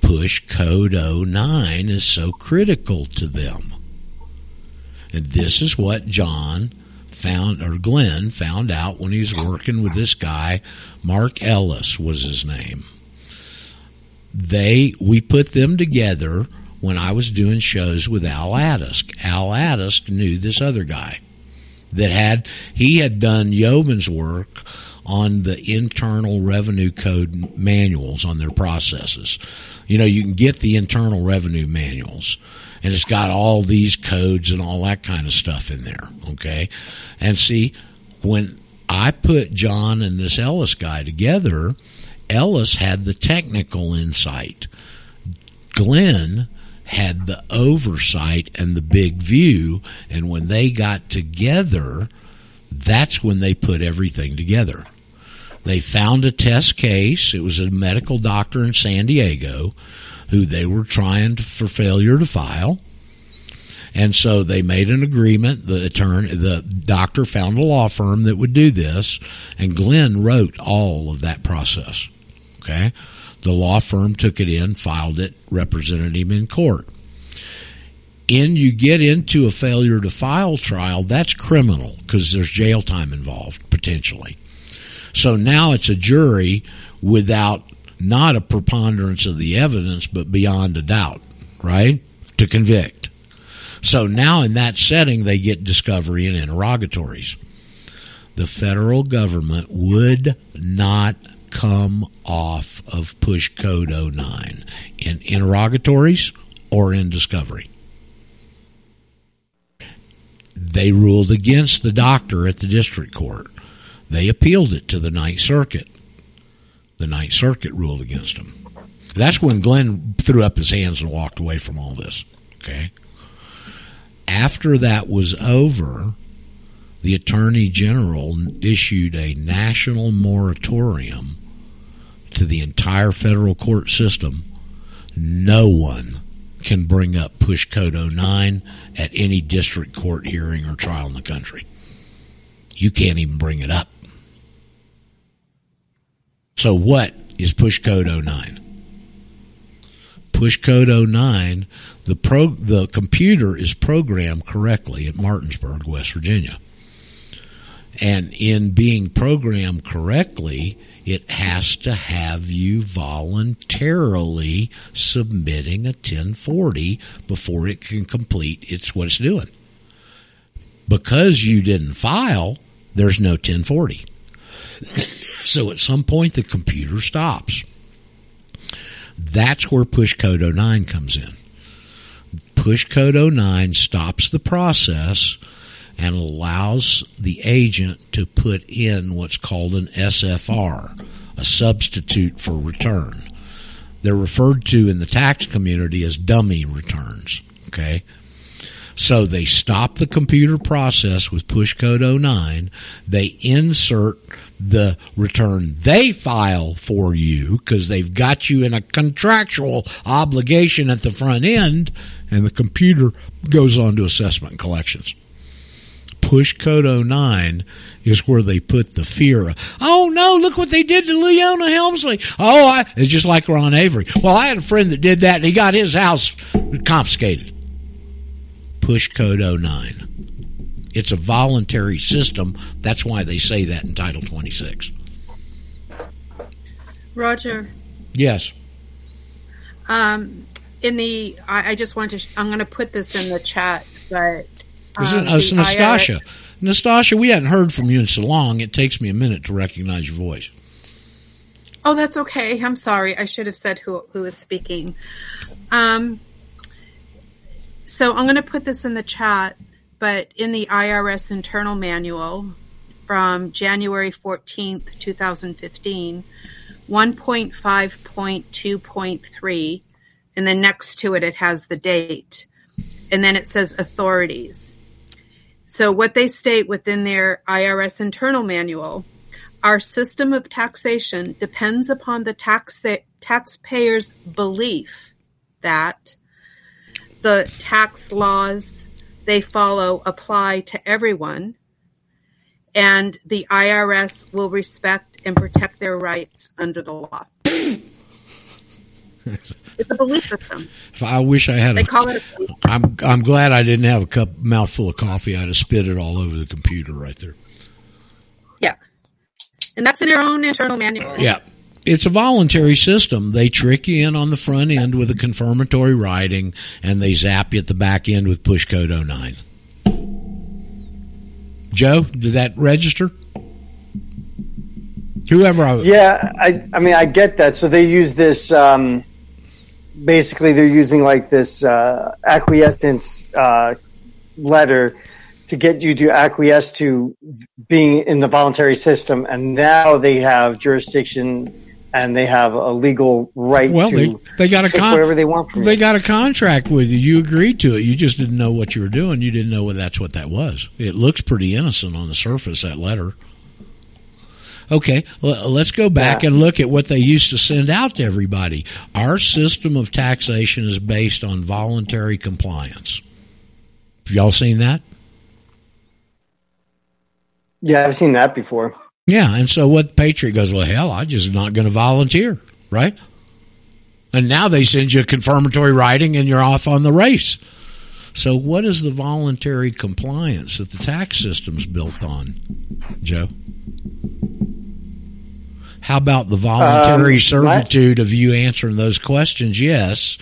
push code 09 is so critical to them. And this is what John found, or Glenn found out when he was working with this guy, Mark Ellis was his name. They, we put them together when I was doing shows with Al Adisk. Al Adisk knew this other guy that had, he had done Yeoman's work on the internal revenue code manuals on their processes. You know, you can get the internal revenue manuals and it's got all these codes and all that kind of stuff in there. Okay. And see, when I put John and this Ellis guy together, Ellis had the technical insight. Glenn had the oversight and the big view. And when they got together, that's when they put everything together. They found a test case. It was a medical doctor in San Diego who they were trying to, for failure to file. And so they made an agreement. The attorney, the doctor found a law firm that would do this, and Glenn wrote all of that process. Okay. The law firm took it in, filed it, represented him in court. In you get into a failure to file trial, that's criminal because there's jail time involved potentially. So now it's a jury without not a preponderance of the evidence, but beyond a doubt, right? To convict. So now in that setting, they get discovery and interrogatories. The federal government would not come off of push code 09 in interrogatories or in discovery. They ruled against the doctor at the district court. They appealed it to the Ninth Circuit. The Ninth Circuit ruled against him. That's when Glenn threw up his hands and walked away from all this. Okay. After that was over, the Attorney General issued a national moratorium to the entire federal court system. No one can bring up push code 09 at any district court hearing or trial in the country. You can't even bring it up. So what is push code 09? Push code 09, the pro, the computer is programmed correctly at Martinsburg, West Virginia. And in being programmed correctly, it has to have you voluntarily submitting a 1040 before it can complete its what it's doing. Because you didn't file, there's no 1040. So at some point the computer stops. That's where push code 09 comes in. Push code 09 stops the process and allows the agent to put in what's called an SFR, a substitute for return. They're referred to in the tax community as dummy returns. Okay. So they stop the computer process with push code 09. They insert the return they file for you because they've got you in a contractual obligation at the front end and the computer goes on to assessment and collections push code 09 is where they put the fear of, oh no, look what they did to Leona Helmsley. Oh, I, it's just like Ron Avery. Well, I had a friend that did that and he got his house confiscated. Push code 09. It's a voluntary system. That's why they say that in Title 26. Roger. Yes. Um, in the, I, I just want to, I'm going to put this in the chat, but um, uh, it's Nastasha. Nastasha, we hadn't heard from you in so long. It takes me a minute to recognize your voice. Oh, that's okay. I'm sorry. I should have said who who is speaking. Um, so I'm going to put this in the chat, but in the IRS internal manual from January 14th, 2015, 1.5.2.3, and then next to it, it has the date. And then it says authorities. So what they state within their IRS internal manual, our system of taxation depends upon the tax taxpayer's belief that the tax laws they follow apply to everyone and the IRS will respect and protect their rights under the law. It's a belief system. If I wish I had They a, call it a. I'm I'm glad I didn't have a cup mouthful of coffee. I'd have spit it all over the computer right there. Yeah. And that's in their own internal manual. Yeah. It's a voluntary system. They trick you in on the front end with a confirmatory writing and they zap you at the back end with push code 09. Joe, did that register? Whoever I Yeah, I I mean I get that. So they use this. Um, basically, they're using like this uh, acquiescence uh, letter to get you to acquiesce to being in the voluntary system, and now they have jurisdiction and they have a legal right Well, to they, they got a take con- whatever they want from They you. got a contract with you. You agreed to it. You just didn't know what you were doing. You didn't know what that's what that was. It looks pretty innocent on the surface. That letter. Okay, let's go back and look at what they used to send out to everybody. Our system of taxation is based on voluntary compliance. Have y'all seen that? Yeah, I've seen that before. Yeah, and so what Patriot goes, well, hell, I just not going to volunteer, right? And now they send you a confirmatory writing and you're off on the race. So what is the voluntary compliance that the tax system's built on, Joe? How about the voluntary Um, servitude of you answering those questions? Yes.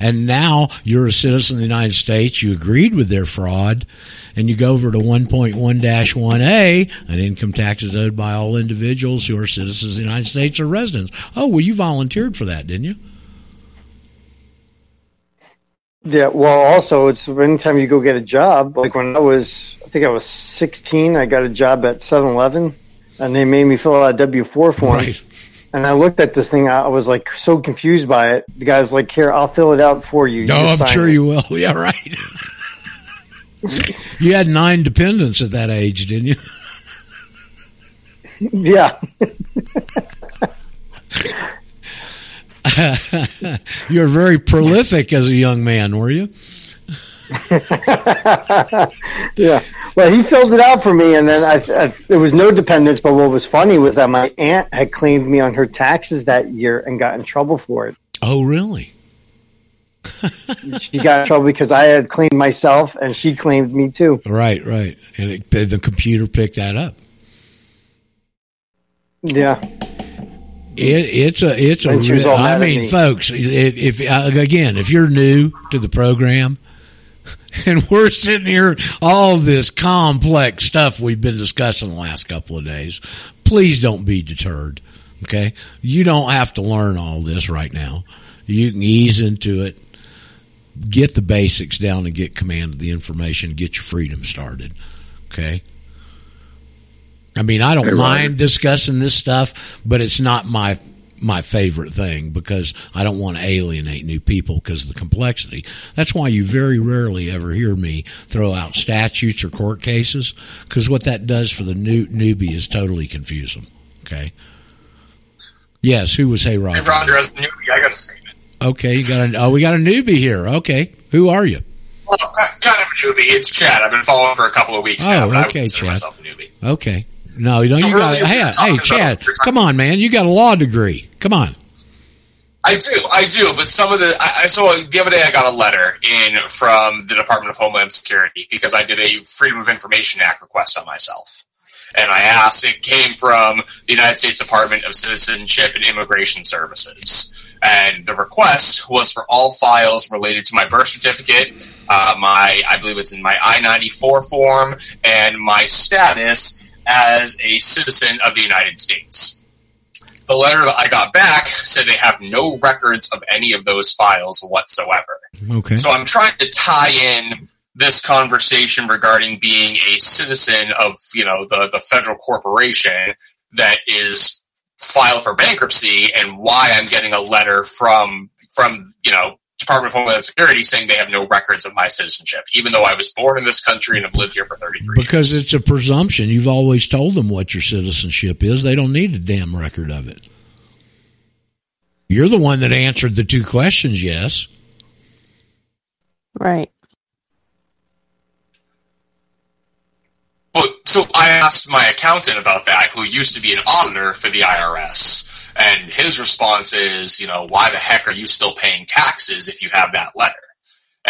And now you're a citizen of the United States. You agreed with their fraud and you go over to 1.1-1A and income taxes owed by all individuals who are citizens of the United States or residents. Oh, well, you volunteered for that, didn't you? Yeah, well, also it's anytime you go get a job. Like when I was, I think I was 16, I got a job at 7-Eleven, and they made me fill out a W-4 form. Right. And I looked at this thing, I was like so confused by it. The guy's like, "Here, I'll fill it out for you." You Oh, I'm sure it." you will. Yeah, right. you had nine dependents at that age, didn't you? Yeah. You're very prolific as a young man, were you? yeah. Well, he filled it out for me, and then I, I, there was no dependence. But what was funny was that my aunt had claimed me on her taxes that year and got in trouble for it. Oh, really? she got in trouble because I had claimed myself, and she claimed me too. Right, right, and it, the computer picked that up. Yeah. It, it's a it's a. And she was all I mean, me. folks, if, if uh, again, if you're new to the program, and we're sitting here all this complex stuff we've been discussing the last couple of days, please don't be deterred. Okay, you don't have to learn all this right now. You can ease into it, get the basics down, and get command of the information. Get your freedom started. Okay. I mean, I don't Hey, mind discussing this stuff, but it's not my my favorite thing because I don't want to alienate new people because of the complexity. That's why you very rarely ever hear me throw out statutes or court cases because what that does for the new newbie is totally confuse them. Okay. Yes, who was Hey Hey, Roger? Roger, as a newbie, I got a statement. Okay, you got a oh, we got a newbie here. Okay, who are you? Well, ki- kind of a newbie. It's Chad. I've been following for a couple of weeks oh, now, Oh, I okay, consider Chad. myself a newbie. Okay, no, you don't. So You got hey, hey, Chad, come on, man, you got a law degree. Come on. I do, I do, but some of the I, I saw the other day I got a letter in from the Department of Homeland Security because I did a Freedom of Information Act request on myself, and I asked. It came from the United States Department of Citizenship and Immigration Services, and the request was for all files related to my birth certificate, uh, my I believe it's in my I ninety four form, and my status as a citizen of the United States the letter that I got back said they have no records of any of those files whatsoever. Okay. So I'm trying to tie in this conversation regarding being a citizen of, you know, the, the federal corporation that is filed for bankruptcy and why I'm getting a letter from, from, you know, Department of Homeland Security saying they have no records of my citizenship, even though I was born in this country and have lived here for 33 years. Because it's a presumption. You've always told them what your citizenship is. They don't need a damn record of it. You're the one that answered the two questions, yes. Right. Well, so I asked my accountant about that, who used to be an auditor for the IRS, and his response is, you know, why the heck are you still paying taxes if you have that letter?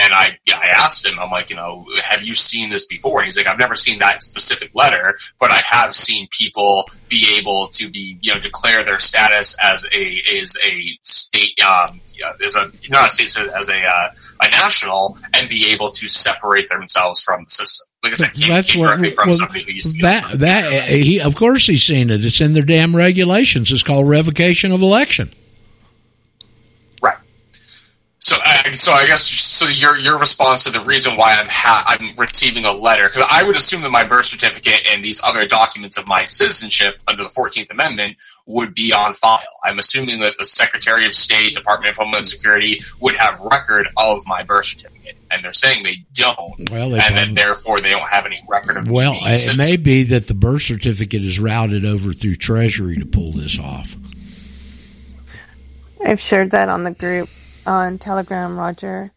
And I, I asked him, I'm like, you know, have you seen this before? And he's like, I've never seen that specific letter, but I have seen people be able to be, you know, declare their status as a as a state, um, as a not a state, as a uh, a national, and be able to separate themselves from the system. Like I said, came, That's came what from well, somebody who used to that that he of course he's seen it. It's in their damn regulations. It's called revocation of election. So, uh, so I guess so. Your your response to the reason why I'm ha- I'm receiving a letter because I would assume that my birth certificate and these other documents of my citizenship under the Fourteenth Amendment would be on file. I'm assuming that the Secretary of State, Department of Homeland Security, would have record of my birth certificate, and they're saying they don't, Well, they and probably- that therefore they don't have any record of me Well, being it citizen. may be that the birth certificate is routed over through Treasury to pull this off. I've shared that on the group on Telegram, Roger.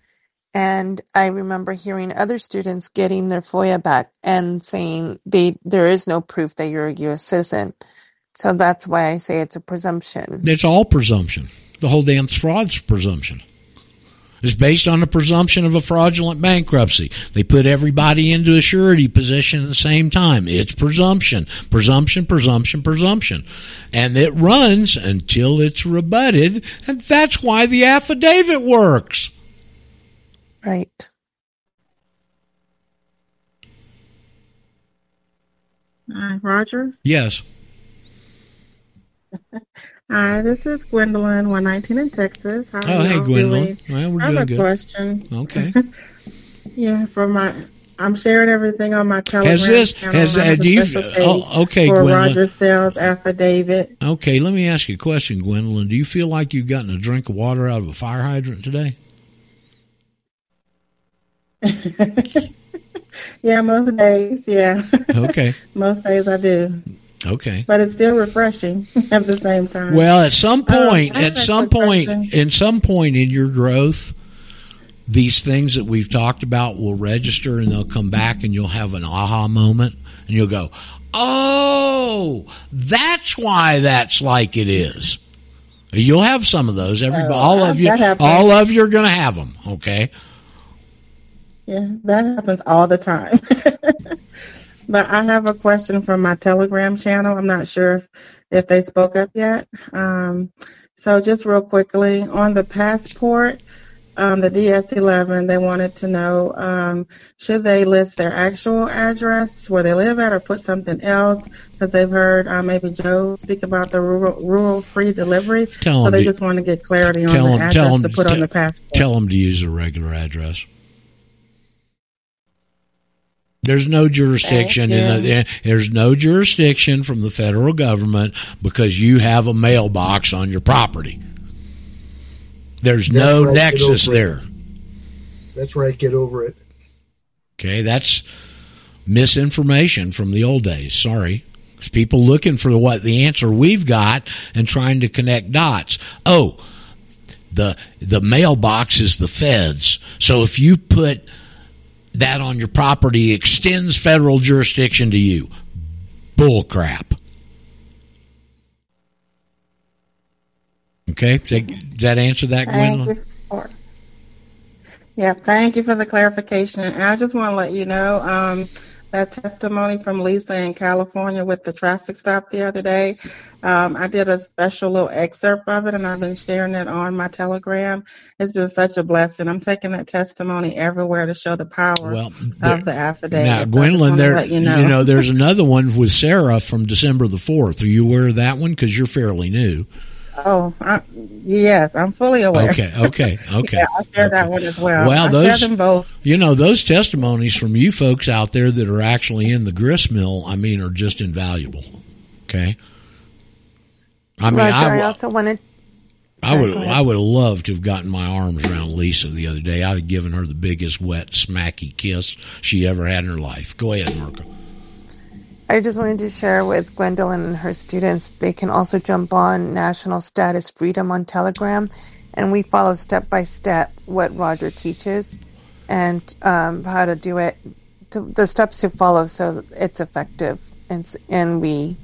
And I remember hearing other students getting their FOIA back and saying they there is no proof that you're a U.S. citizen. So that's why I say it's a presumption. It's all presumption. The whole damn fraud's presumption. It's based on the presumption of a fraudulent bankruptcy. They put everybody into a surety position at the same time. It's presumption, presumption, presumption, presumption. And it runs until it's rebutted, and that's why the affidavit works. Right. Hi, Roger. Yes. Hi, this is Gwendolyn, 119 in Texas. How Oh, hey, Gwendolyn. doing? Well, we're I have a good. question. Okay. yeah, for my, I'm sharing everything on my Telegram Has this- channel. has- and I have uh, do you- oh, okay, for Gwendolyn. Roger Sayles affidavit. Okay, let me ask you a question, Gwendolyn. Do you feel like you've gotten a drink of water out of a fire hydrant today? Yeah, most days. Yeah. Okay. most days I do. Okay. but it's still refreshing at the same time. Well, at some point, at some point, in some point in your growth, these things that we've talked about will register and they'll come back and you'll have an aha moment and you'll go, "Oh, that's why that's like it is." You'll have some of those. Everybody, Oh, all of you, all of you are going to have them. Okay. Yeah, that happens all the time. but I have a question from my Telegram channel. I'm not sure if, if they spoke up yet. Um, so just real quickly on the passport, um, the DS11, they wanted to know um, should they list their actual address where they live at, or put something else? Because they've heard uh, maybe Joe speak about the rural, rural free delivery. Tell so they to- just want to get clarity on the them, address to put on the passport. Tell them to use a regular address. There's no jurisdiction in Thank the, eh, there's no jurisdiction from the federal government because you have a mailbox on your property. There's That's no right, nexus over it. there. That's right. Get over it. Okay, that's misinformation from the old days. Sorry. It's people looking for what the answer we've got and trying to connect dots. Oh, the the mailbox is the feds. So if you put that on your property extends federal jurisdiction to you. Bull crap. Okay, does that, answer that, Thank you for, yeah, thank you for the clarification. And I just want to let you know um, that testimony from Lisa in California with the traffic stop the other day. Um, I did a special little excerpt of it, and I've been sharing it on my Telegram. It's been such a blessing. I'm taking that testimony everywhere to show the power Well, there- of the affidavit. Now, So I just Gwendolyn, there, you you know. know. there's another one with Sarah from December the 4th. Are you aware of that one? Because you're fairly new. Oh, I, yes, I'm fully aware. Okay, okay, okay. yeah, I'll share that one as well. Well, I those, share them both. you know, those testimonies from you folks out there that are actually in the grist mill, I mean, are just invaluable. Okay. I mean, Roger, I, I, also wanted. I would. I would have loved to have gotten my arms around Lisa the other day. I'd have given her the biggest wet, smacky kiss she ever had in her life. Go ahead, Marco. I just wanted to share with Gwendolyn and her students. They can also jump on National Status Freedom on Telegram, and we follow step by step what Roger teaches and um, how to do it, to, the steps to follow so it's effective. And and we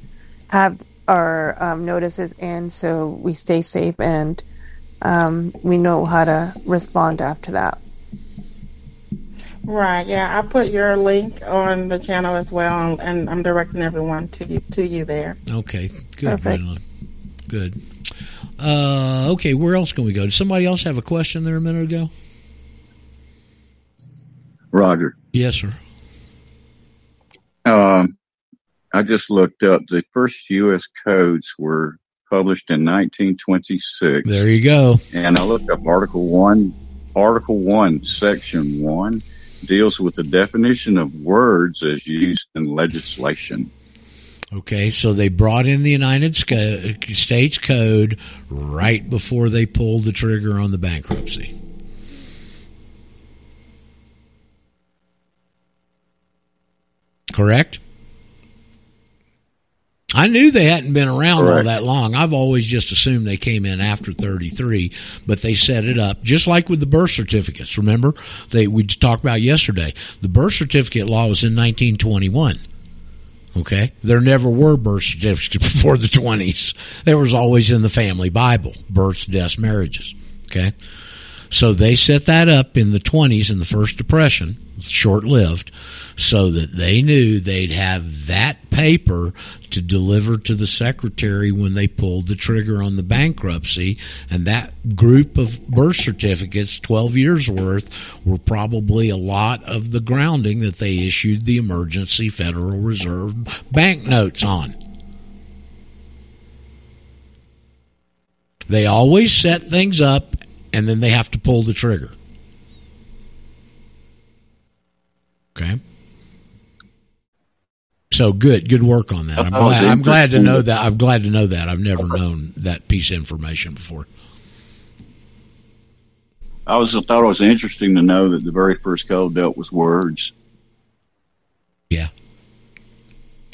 have our um, notices in so we stay safe and um, we know how to respond after that. Right. Yeah, I put your link on the channel as well, and I'm directing everyone to you, to you there. Okay, good, Perfect. Gwendolyn. Good. Uh, okay, where else can we go? Did somebody else have a question there a minute ago? Roger. Yes, sir. Um, I just looked up the first U.S. codes were published in 1926. There you go. And I looked up Article 1, Article 1, Section 1 deals with the definition of words as used in legislation. Okay, so they brought in the United States Code right before they pulled the trigger on the bankruptcy. Correct? I knew they hadn't been around all that long. I've always just assumed they came in after 33, but they set it up just like with the birth certificates. Remember, they we talked about yesterday. The birth certificate law was in 1921. Okay, there never were birth certificates before the 20s. There was always in the family Bible births, deaths, marriages. Okay, so they set that up in the 20s in the First Depression, short lived, so that they knew they'd have that paper to deliver to the secretary when they pulled the trigger on the bankruptcy. And that group of birth certificates, 12 years worth, were probably a lot of the grounding that they issued the emergency Federal Reserve banknotes on. They always set things up and then they have to pull the trigger. Okay. So good, good work on that. I'm oh, glad. I'm glad to know that. I'm glad to know that. I've never known that piece of information before. I was thought it was interesting to know that the very first code dealt with words. Yeah.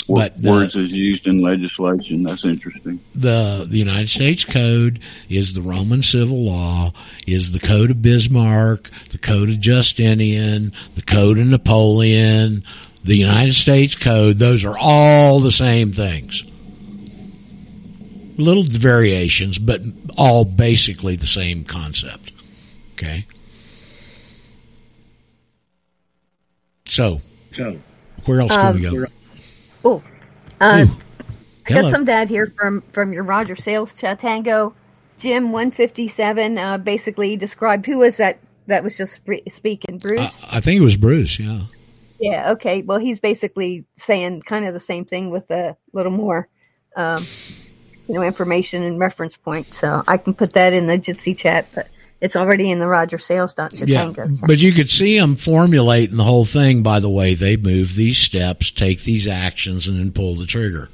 Wo- But the- words is used in legislation. That's interesting. the the United States Code is the Roman civil law, is the Code of Bismarck, the Code of Justinian, the Code of Napoleon, the United States Code. Those are all the same things. Little variations, but all basically the same concept. Okay. So, so where else can Um, we go? Oh, uh, I got some dad here from from your Roger Sayles chat tango. Jim one fifty seven uh, basically described who was that that was just speaking Bruce. I, I think it was Bruce. Yeah. yeah, okay. Well, he's basically saying kind of the same thing with a little more, um, you know, information and reference points. So I can put that in the Jitsi chat, but it's already in the Roger Sayles dot Yeah, but you could see them formulating the whole thing by the way they move these steps, take these actions, and then pull the trigger.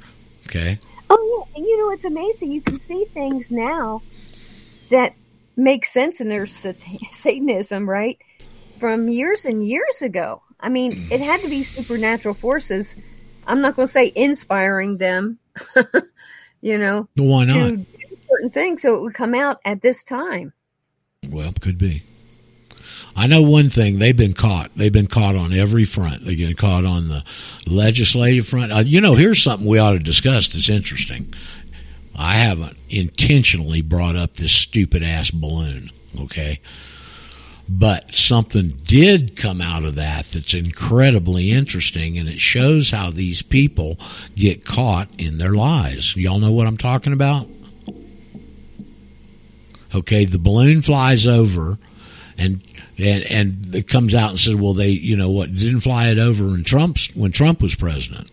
Okay. Oh yeah, and you know it's amazing. You can see things now that make sense in their sat- Satanism, right? From years and years ago. I mean, it had to be supernatural forces. I'm not going to say inspiring them, you know, Why not? certain things so it would come out at this time. Well, could be. I know one thing: they've been caught. They've been caught on every front. They get caught on the legislative front. Uh, you know, here's something we ought to discuss. That's interesting. I haven't intentionally brought up this stupid ass balloon. Okay. But something did come out of that that's incredibly interesting, and it shows how these people get caught in their lies. Y'all know what I'm talking about? Okay, the balloon flies over, and and and it comes out and says, "Well, they, you know what, didn't fly it over when Trump's when Trump was president."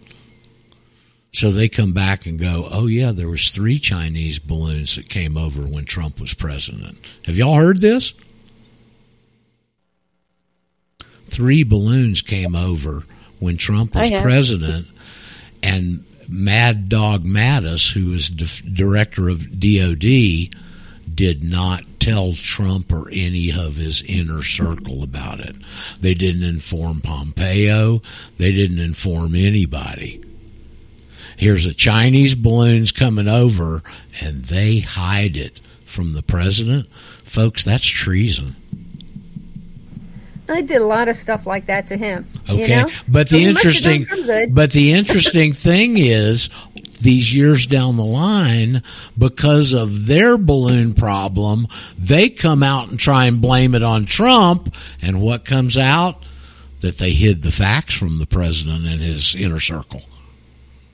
So they come back and go, "Oh yeah, there was three Chinese balloons that came over when Trump was president." Have y'all heard this? Three balloons came over when Trump was oh, president, and Mad Dog Mattis, who was dif- director of DOD, did not tell Trump or any of his inner circle about it. They didn't inform Pompeo. They didn't inform anybody. Here's a Chinese balloons coming over and they hide it from the president. Folks, that's treason. I did a lot of stuff like that to him. you Okay. know? But So the he must have interesting but the interesting thing is these years down the line because of their balloon problem, they come out and try and blame it on Trump and what comes out that they hid the facts from the president and his inner circle.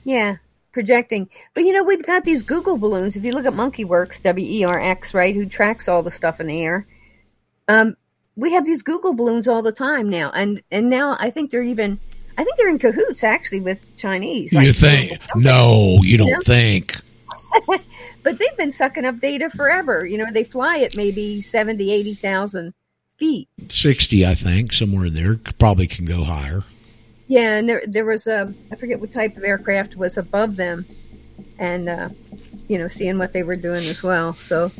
Yeah, projecting. But you know, we've got these Google balloons. If you look at MonkeyWerx, W E R X, right, who tracks all the stuff in the air, um, we have these Google balloons all the time now, and and now I think they're even, I think they're in cahoots actually with Chinese. you think? No, you don't Yeah. think. but they've been sucking up data forever. You know, they fly at maybe 70, 80,000 feet. 60, I think, somewhere in there. Probably can go higher. Yeah, and there there was a I forget what type of aircraft was above them, and uh, you know seeing what they were doing as well. So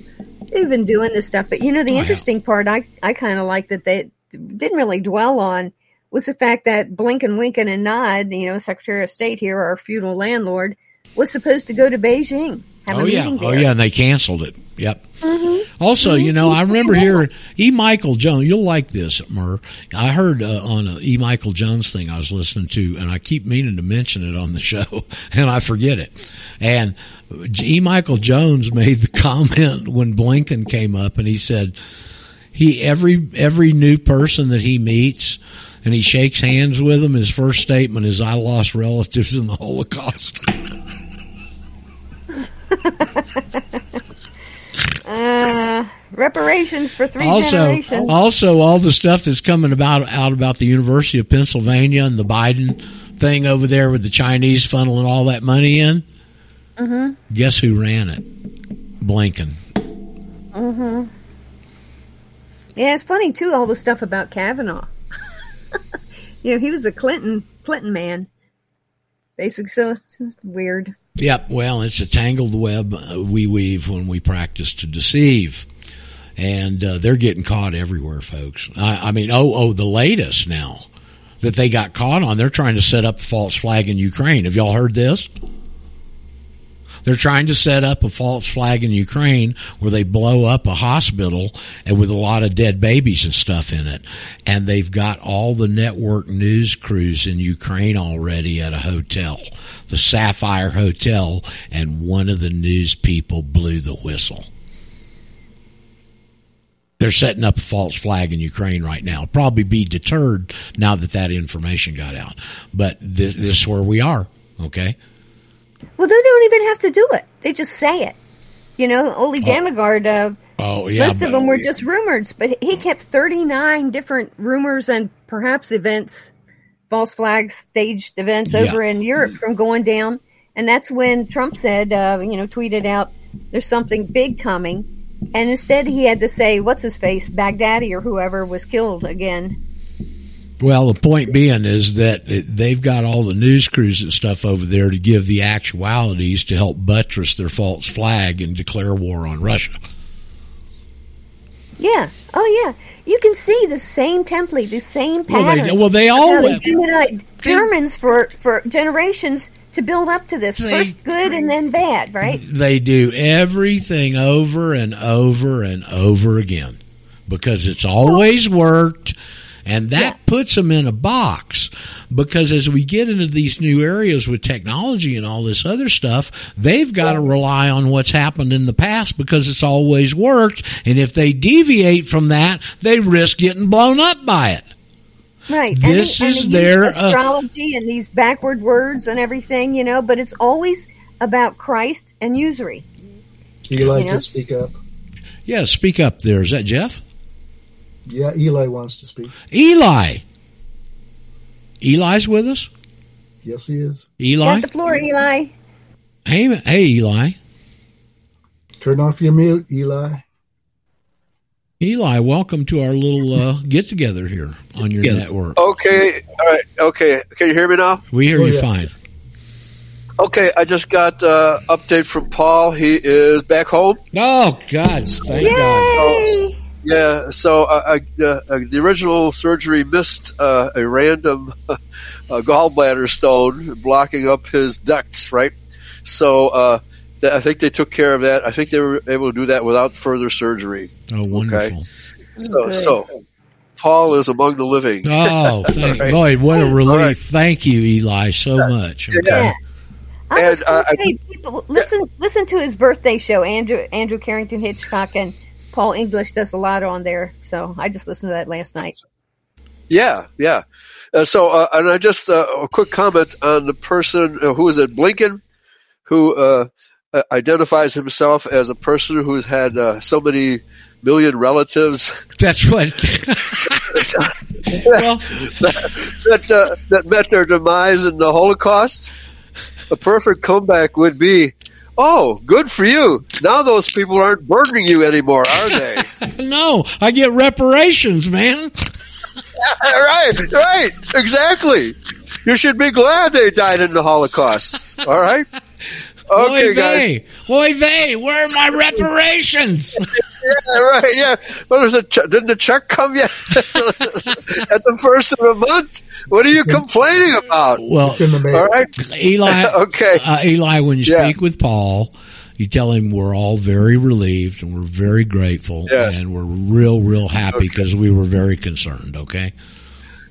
they've been doing this stuff. But you know the Oh, yeah. interesting part I I kind of like that they didn't really dwell on was the fact that Blinken, Winken, and Nod, you know, Secretary of State here, our feudal landlord, was supposed to go to Beijing, have oh a yeah, meeting oh there. yeah, and they canceled it. Yep. Mhm. Also, you know, I remember hearing E. Michael Jones. You'll like this, Mur. I heard uh, on E. Michael Jones thing I was listening to, and I keep meaning to mention it on the show, and I forget it. And E. Michael Jones made the comment when Blinken came up, and he said he every every new person that he meets. And he shakes hands with them. His first statement is, "I lost relatives in the Holocaust." Uh, reparations for three also, generations. also all the stuff that's coming about out about the University of Pennsylvania and the Biden thing over there with the Chinese funneling all that money in. hmm Guess who ran it? Blinken. Mm-hmm. Yeah, it's funny too. All the stuff about Kavanaugh. you know, he was a Clinton Clinton man. Basically, so it's weird. Yep. Well, it's a tangled web uh, we weave when we practice to deceive, and uh, they're getting caught everywhere, folks. I, I mean, oh, oh, the latest now. that they got caught on. They're trying to set up a false flag in Ukraine. Have y'all heard this? They're trying to set up a false flag in Ukraine where they blow up a hospital and with a lot of dead babies and stuff in it. And they've got all the network news crews in Ukraine already at a hotel, the Sapphire Hotel, and one of the news people blew the whistle. They're setting up a false flag in Ukraine right now. Probably be deterred now that that information got out. But this, this is where we are. Okay. Well, they don't even have to do it. They just say it. You know, Ole Dammegard, uh, Oh yeah. most of them were just rumors, but he kept 39 different rumors and perhaps events, false flags, staged events Yeah. over in Europe from going down. And that's when Trump said, uh, you know, tweeted out, there's something big coming. And instead he had to say, what's his face, Baghdadi or whoever was killed again. Well, the point being is that it, they've got all the news crews and stuff over there to give the actualities to help buttress their false flag and declare war on Russia. Yeah. Oh, yeah. You can see the same template, the same Well, they- pattern. well, they of all how they Germans for for generations to build up to this. First good and then bad, right? They do everything over and over and over again because it's always worked. And that puts them in a box because as we get into these new areas with technology and all this other stuff, they've got to rely on what's happened in the past because it's always worked. And if they deviate from that, they risk getting blown up by it. Right. This and they, is and they use their, uh, astrology and these backward words and everything, you know. But it's always about Christ and usury. Eli, You know? just speak up. Yeah, speak up there. Is that Jeff? Yeah, Eli wants to speak. Eli. Eli's with us? Yes, he is. Eli? Got the floor, Eli. Hey, hey, Eli. Turn off your mute, Eli. Eli, welcome to our little uh, get together here on your network. Okay, all right, okay. Can you hear me now? We hear Oh, you yeah. fine. Okay, I just got uh, update from Paul. He is back home. Oh God! Thank God. So, yeah, so uh, I, uh, uh, the original surgery missed uh, a random uh, gallbladder stone blocking up his ducts, right? So uh, th- I think they took care of that. I think they were able to do that without further surgery. Oh, wonderful. So, so Paul is among the living. Oh, thank Right. boy, what a relief! All right. Thank you, Eli, so much. Yeah. I was And, uh, gonna say, people, listen, listen to his birthday show. Andrew Andrew Carrington Hitchcock and Paul English does a lot on there. So I just listened to that last night. Yeah, yeah. Uh, so, uh, and I just uh, a quick comment on the person uh, who is it, Blinken, who uh, uh, identifies himself as a person who's had uh, so many million relatives. That's what. that that, uh, that met their demise in the Holocaust. A perfect comeback would be, "Oh, good for you! Now those people aren't burdening you anymore, are they?" no, I get reparations, man. right, right, exactly. You should be glad they died in the Holocaust. All right. Okay, Oy guys. vey, oy vey, where are my reparations? Yeah, right. Yeah. What was it? Ch- Didn't the check come yet? At the first of the month. What are you complaining about? Well, all right. Eli. okay. uh, Eli, when you Yeah. speak with Paul, you tell him we're all very relieved and we're very grateful Yes. and we're real, real happy because we were very concerned. Okay.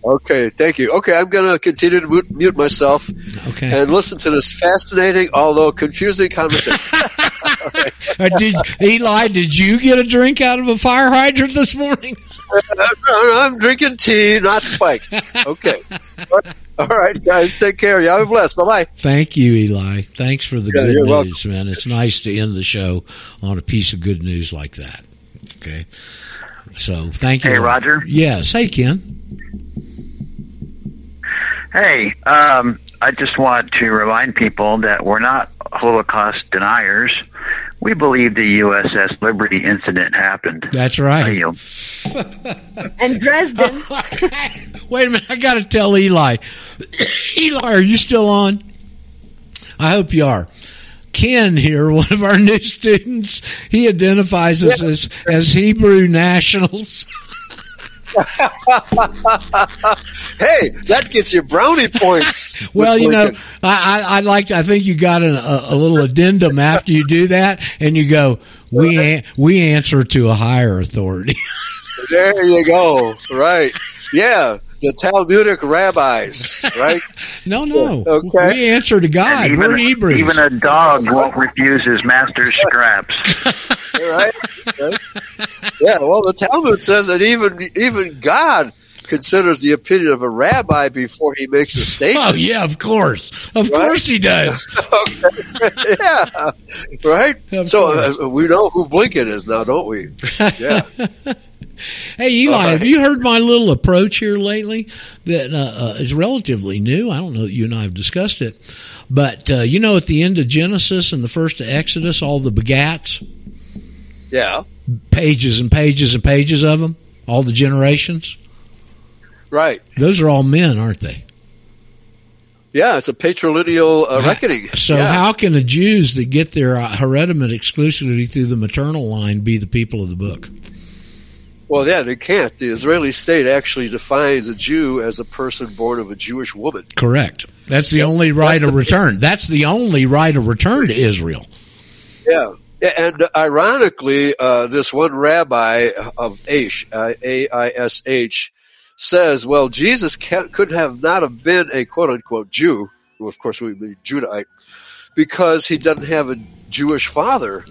Okay. Thank you. Okay. I'm going to continue to mute, mute myself. Okay. And listen to this fascinating, although confusing conversation. Uh, did Eli? Did you get a drink out of a fire hydrant this morning? I'm drinking tea, not spiked. Okay. All right, guys. Take care. Y'all be blessed. Bye bye. Thank you, Eli. Thanks for the Yeah, good you're news, man. It's nice to end the show on a piece of good news like that. Okay. So thank you. Hey, Roger. Yes. Hey, Ken. Hey, um, I just want to remind people that we're not Holocaust deniers. We believe the USS Liberty incident happened. That's right. I. And Dresden. Wait a minute. I got to tell Eli. Eli, are you still on? I hope you are. Ken here, one of our new students, he identifies us as, as Hebrew nationals. hey, that gets you brownie points. Well, you know, I, I, I like. To, I think you got an, a, a little addendum after you do that, and you go, "We an, we answer to a higher authority." There you go. Right. Yeah. The Talmudic rabbis, right? no, no. Okay. We answer to God. And We're Hebrews. even a dog won't refuse his master's scraps. right? Yeah, well, the Talmud says that even even God considers the opinion of a rabbi before he makes a statement. oh yeah, of course, of Right? course he does. yeah, right. Of so uh, we know who Blinken is now, don't we? Yeah. Hey Eli, right. have you heard my little approach here lately? That uh, uh, is relatively new. I don't know that you and I have discussed it, but uh, you know, at the end of Genesis and the first of Exodus, all the begats, yeah, pages and pages and pages of them, all the generations. right. Those are all men, aren't they? Yeah, it's a patrilineal uh, reckoning. So yeah. how can the Jews that get their uh, hereditament exclusively through the maternal line be the people of the book? Well, yeah, they can't. The Israeli state actually defines a Jew as a person born of a Jewish woman. Correct. That's the That's- only right of return. That's the only right of return to Israel. Yeah. And ironically, uh, this one rabbi of Aish, uh, A-I-S-H, says, well, Jesus could have not have been a quote unquote Jew, who of course we mean Judahite, because he doesn't have a Jewish father.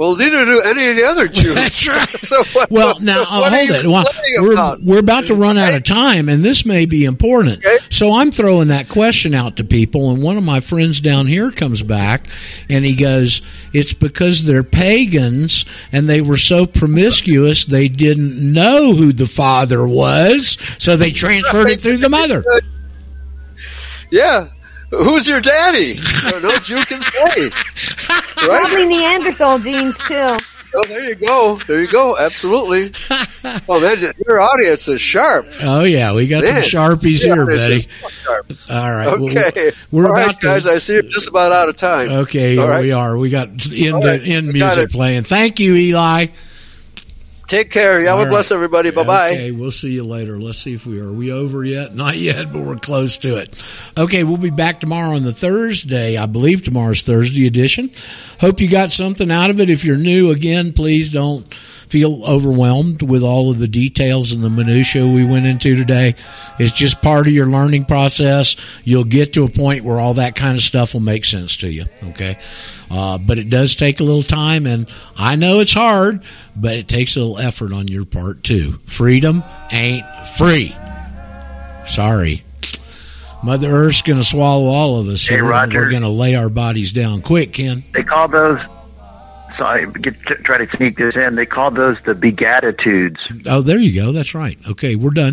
Well, neither do any of the other Jews. That's right. so what, Well, now what hold it. Well, we're about? we're about to run out of time, and this may be important. So I'm throwing that question out to people, and one of my friends down here comes back, and he goes, "It's because they're pagans, and they were so promiscuous they didn't know who the father was, so they transferred it through the mother." Yeah. Who's your daddy? no, no Jew can say. Right? Probably Neanderthal genes too. Oh, there you go. There you go. Absolutely. oh, man, your audience is sharp. Oh yeah, we got Man, some sharpies your here, buddy. is sharp. All right, well, Okay. we're All right, about to- guys. I see I'm just about out of time. Okay, All here right. we are. We got end All right, end music playing. Thank you, Eli. Take care. Yahweh All bless right. everybody. Bye bye. Okay, we'll see you later. Let's see if we are we over yet. Not yet, but we're close to it. Okay, we'll be back tomorrow on the Thursday. I believe tomorrow's Thursday edition. Hope you got something out of it. If you're new, again, please don't feel overwhelmed with all of the details and the minutia we went into today. It's just part of your learning process. You'll get to a point where all that kind of stuff will make sense to you. Okay. Uh, but it does take a little time and I know it's hard, but it takes a little effort on your part too. Freedom ain't free. Sorry. Mother Earth's gonna swallow all of us. Hey, we're- Roger. We're gonna lay our bodies down. Quick, Ken. They call those. So I get try to sneak this in. They call those the begatitudes. Oh, there you go. That's right. Okay, we're done.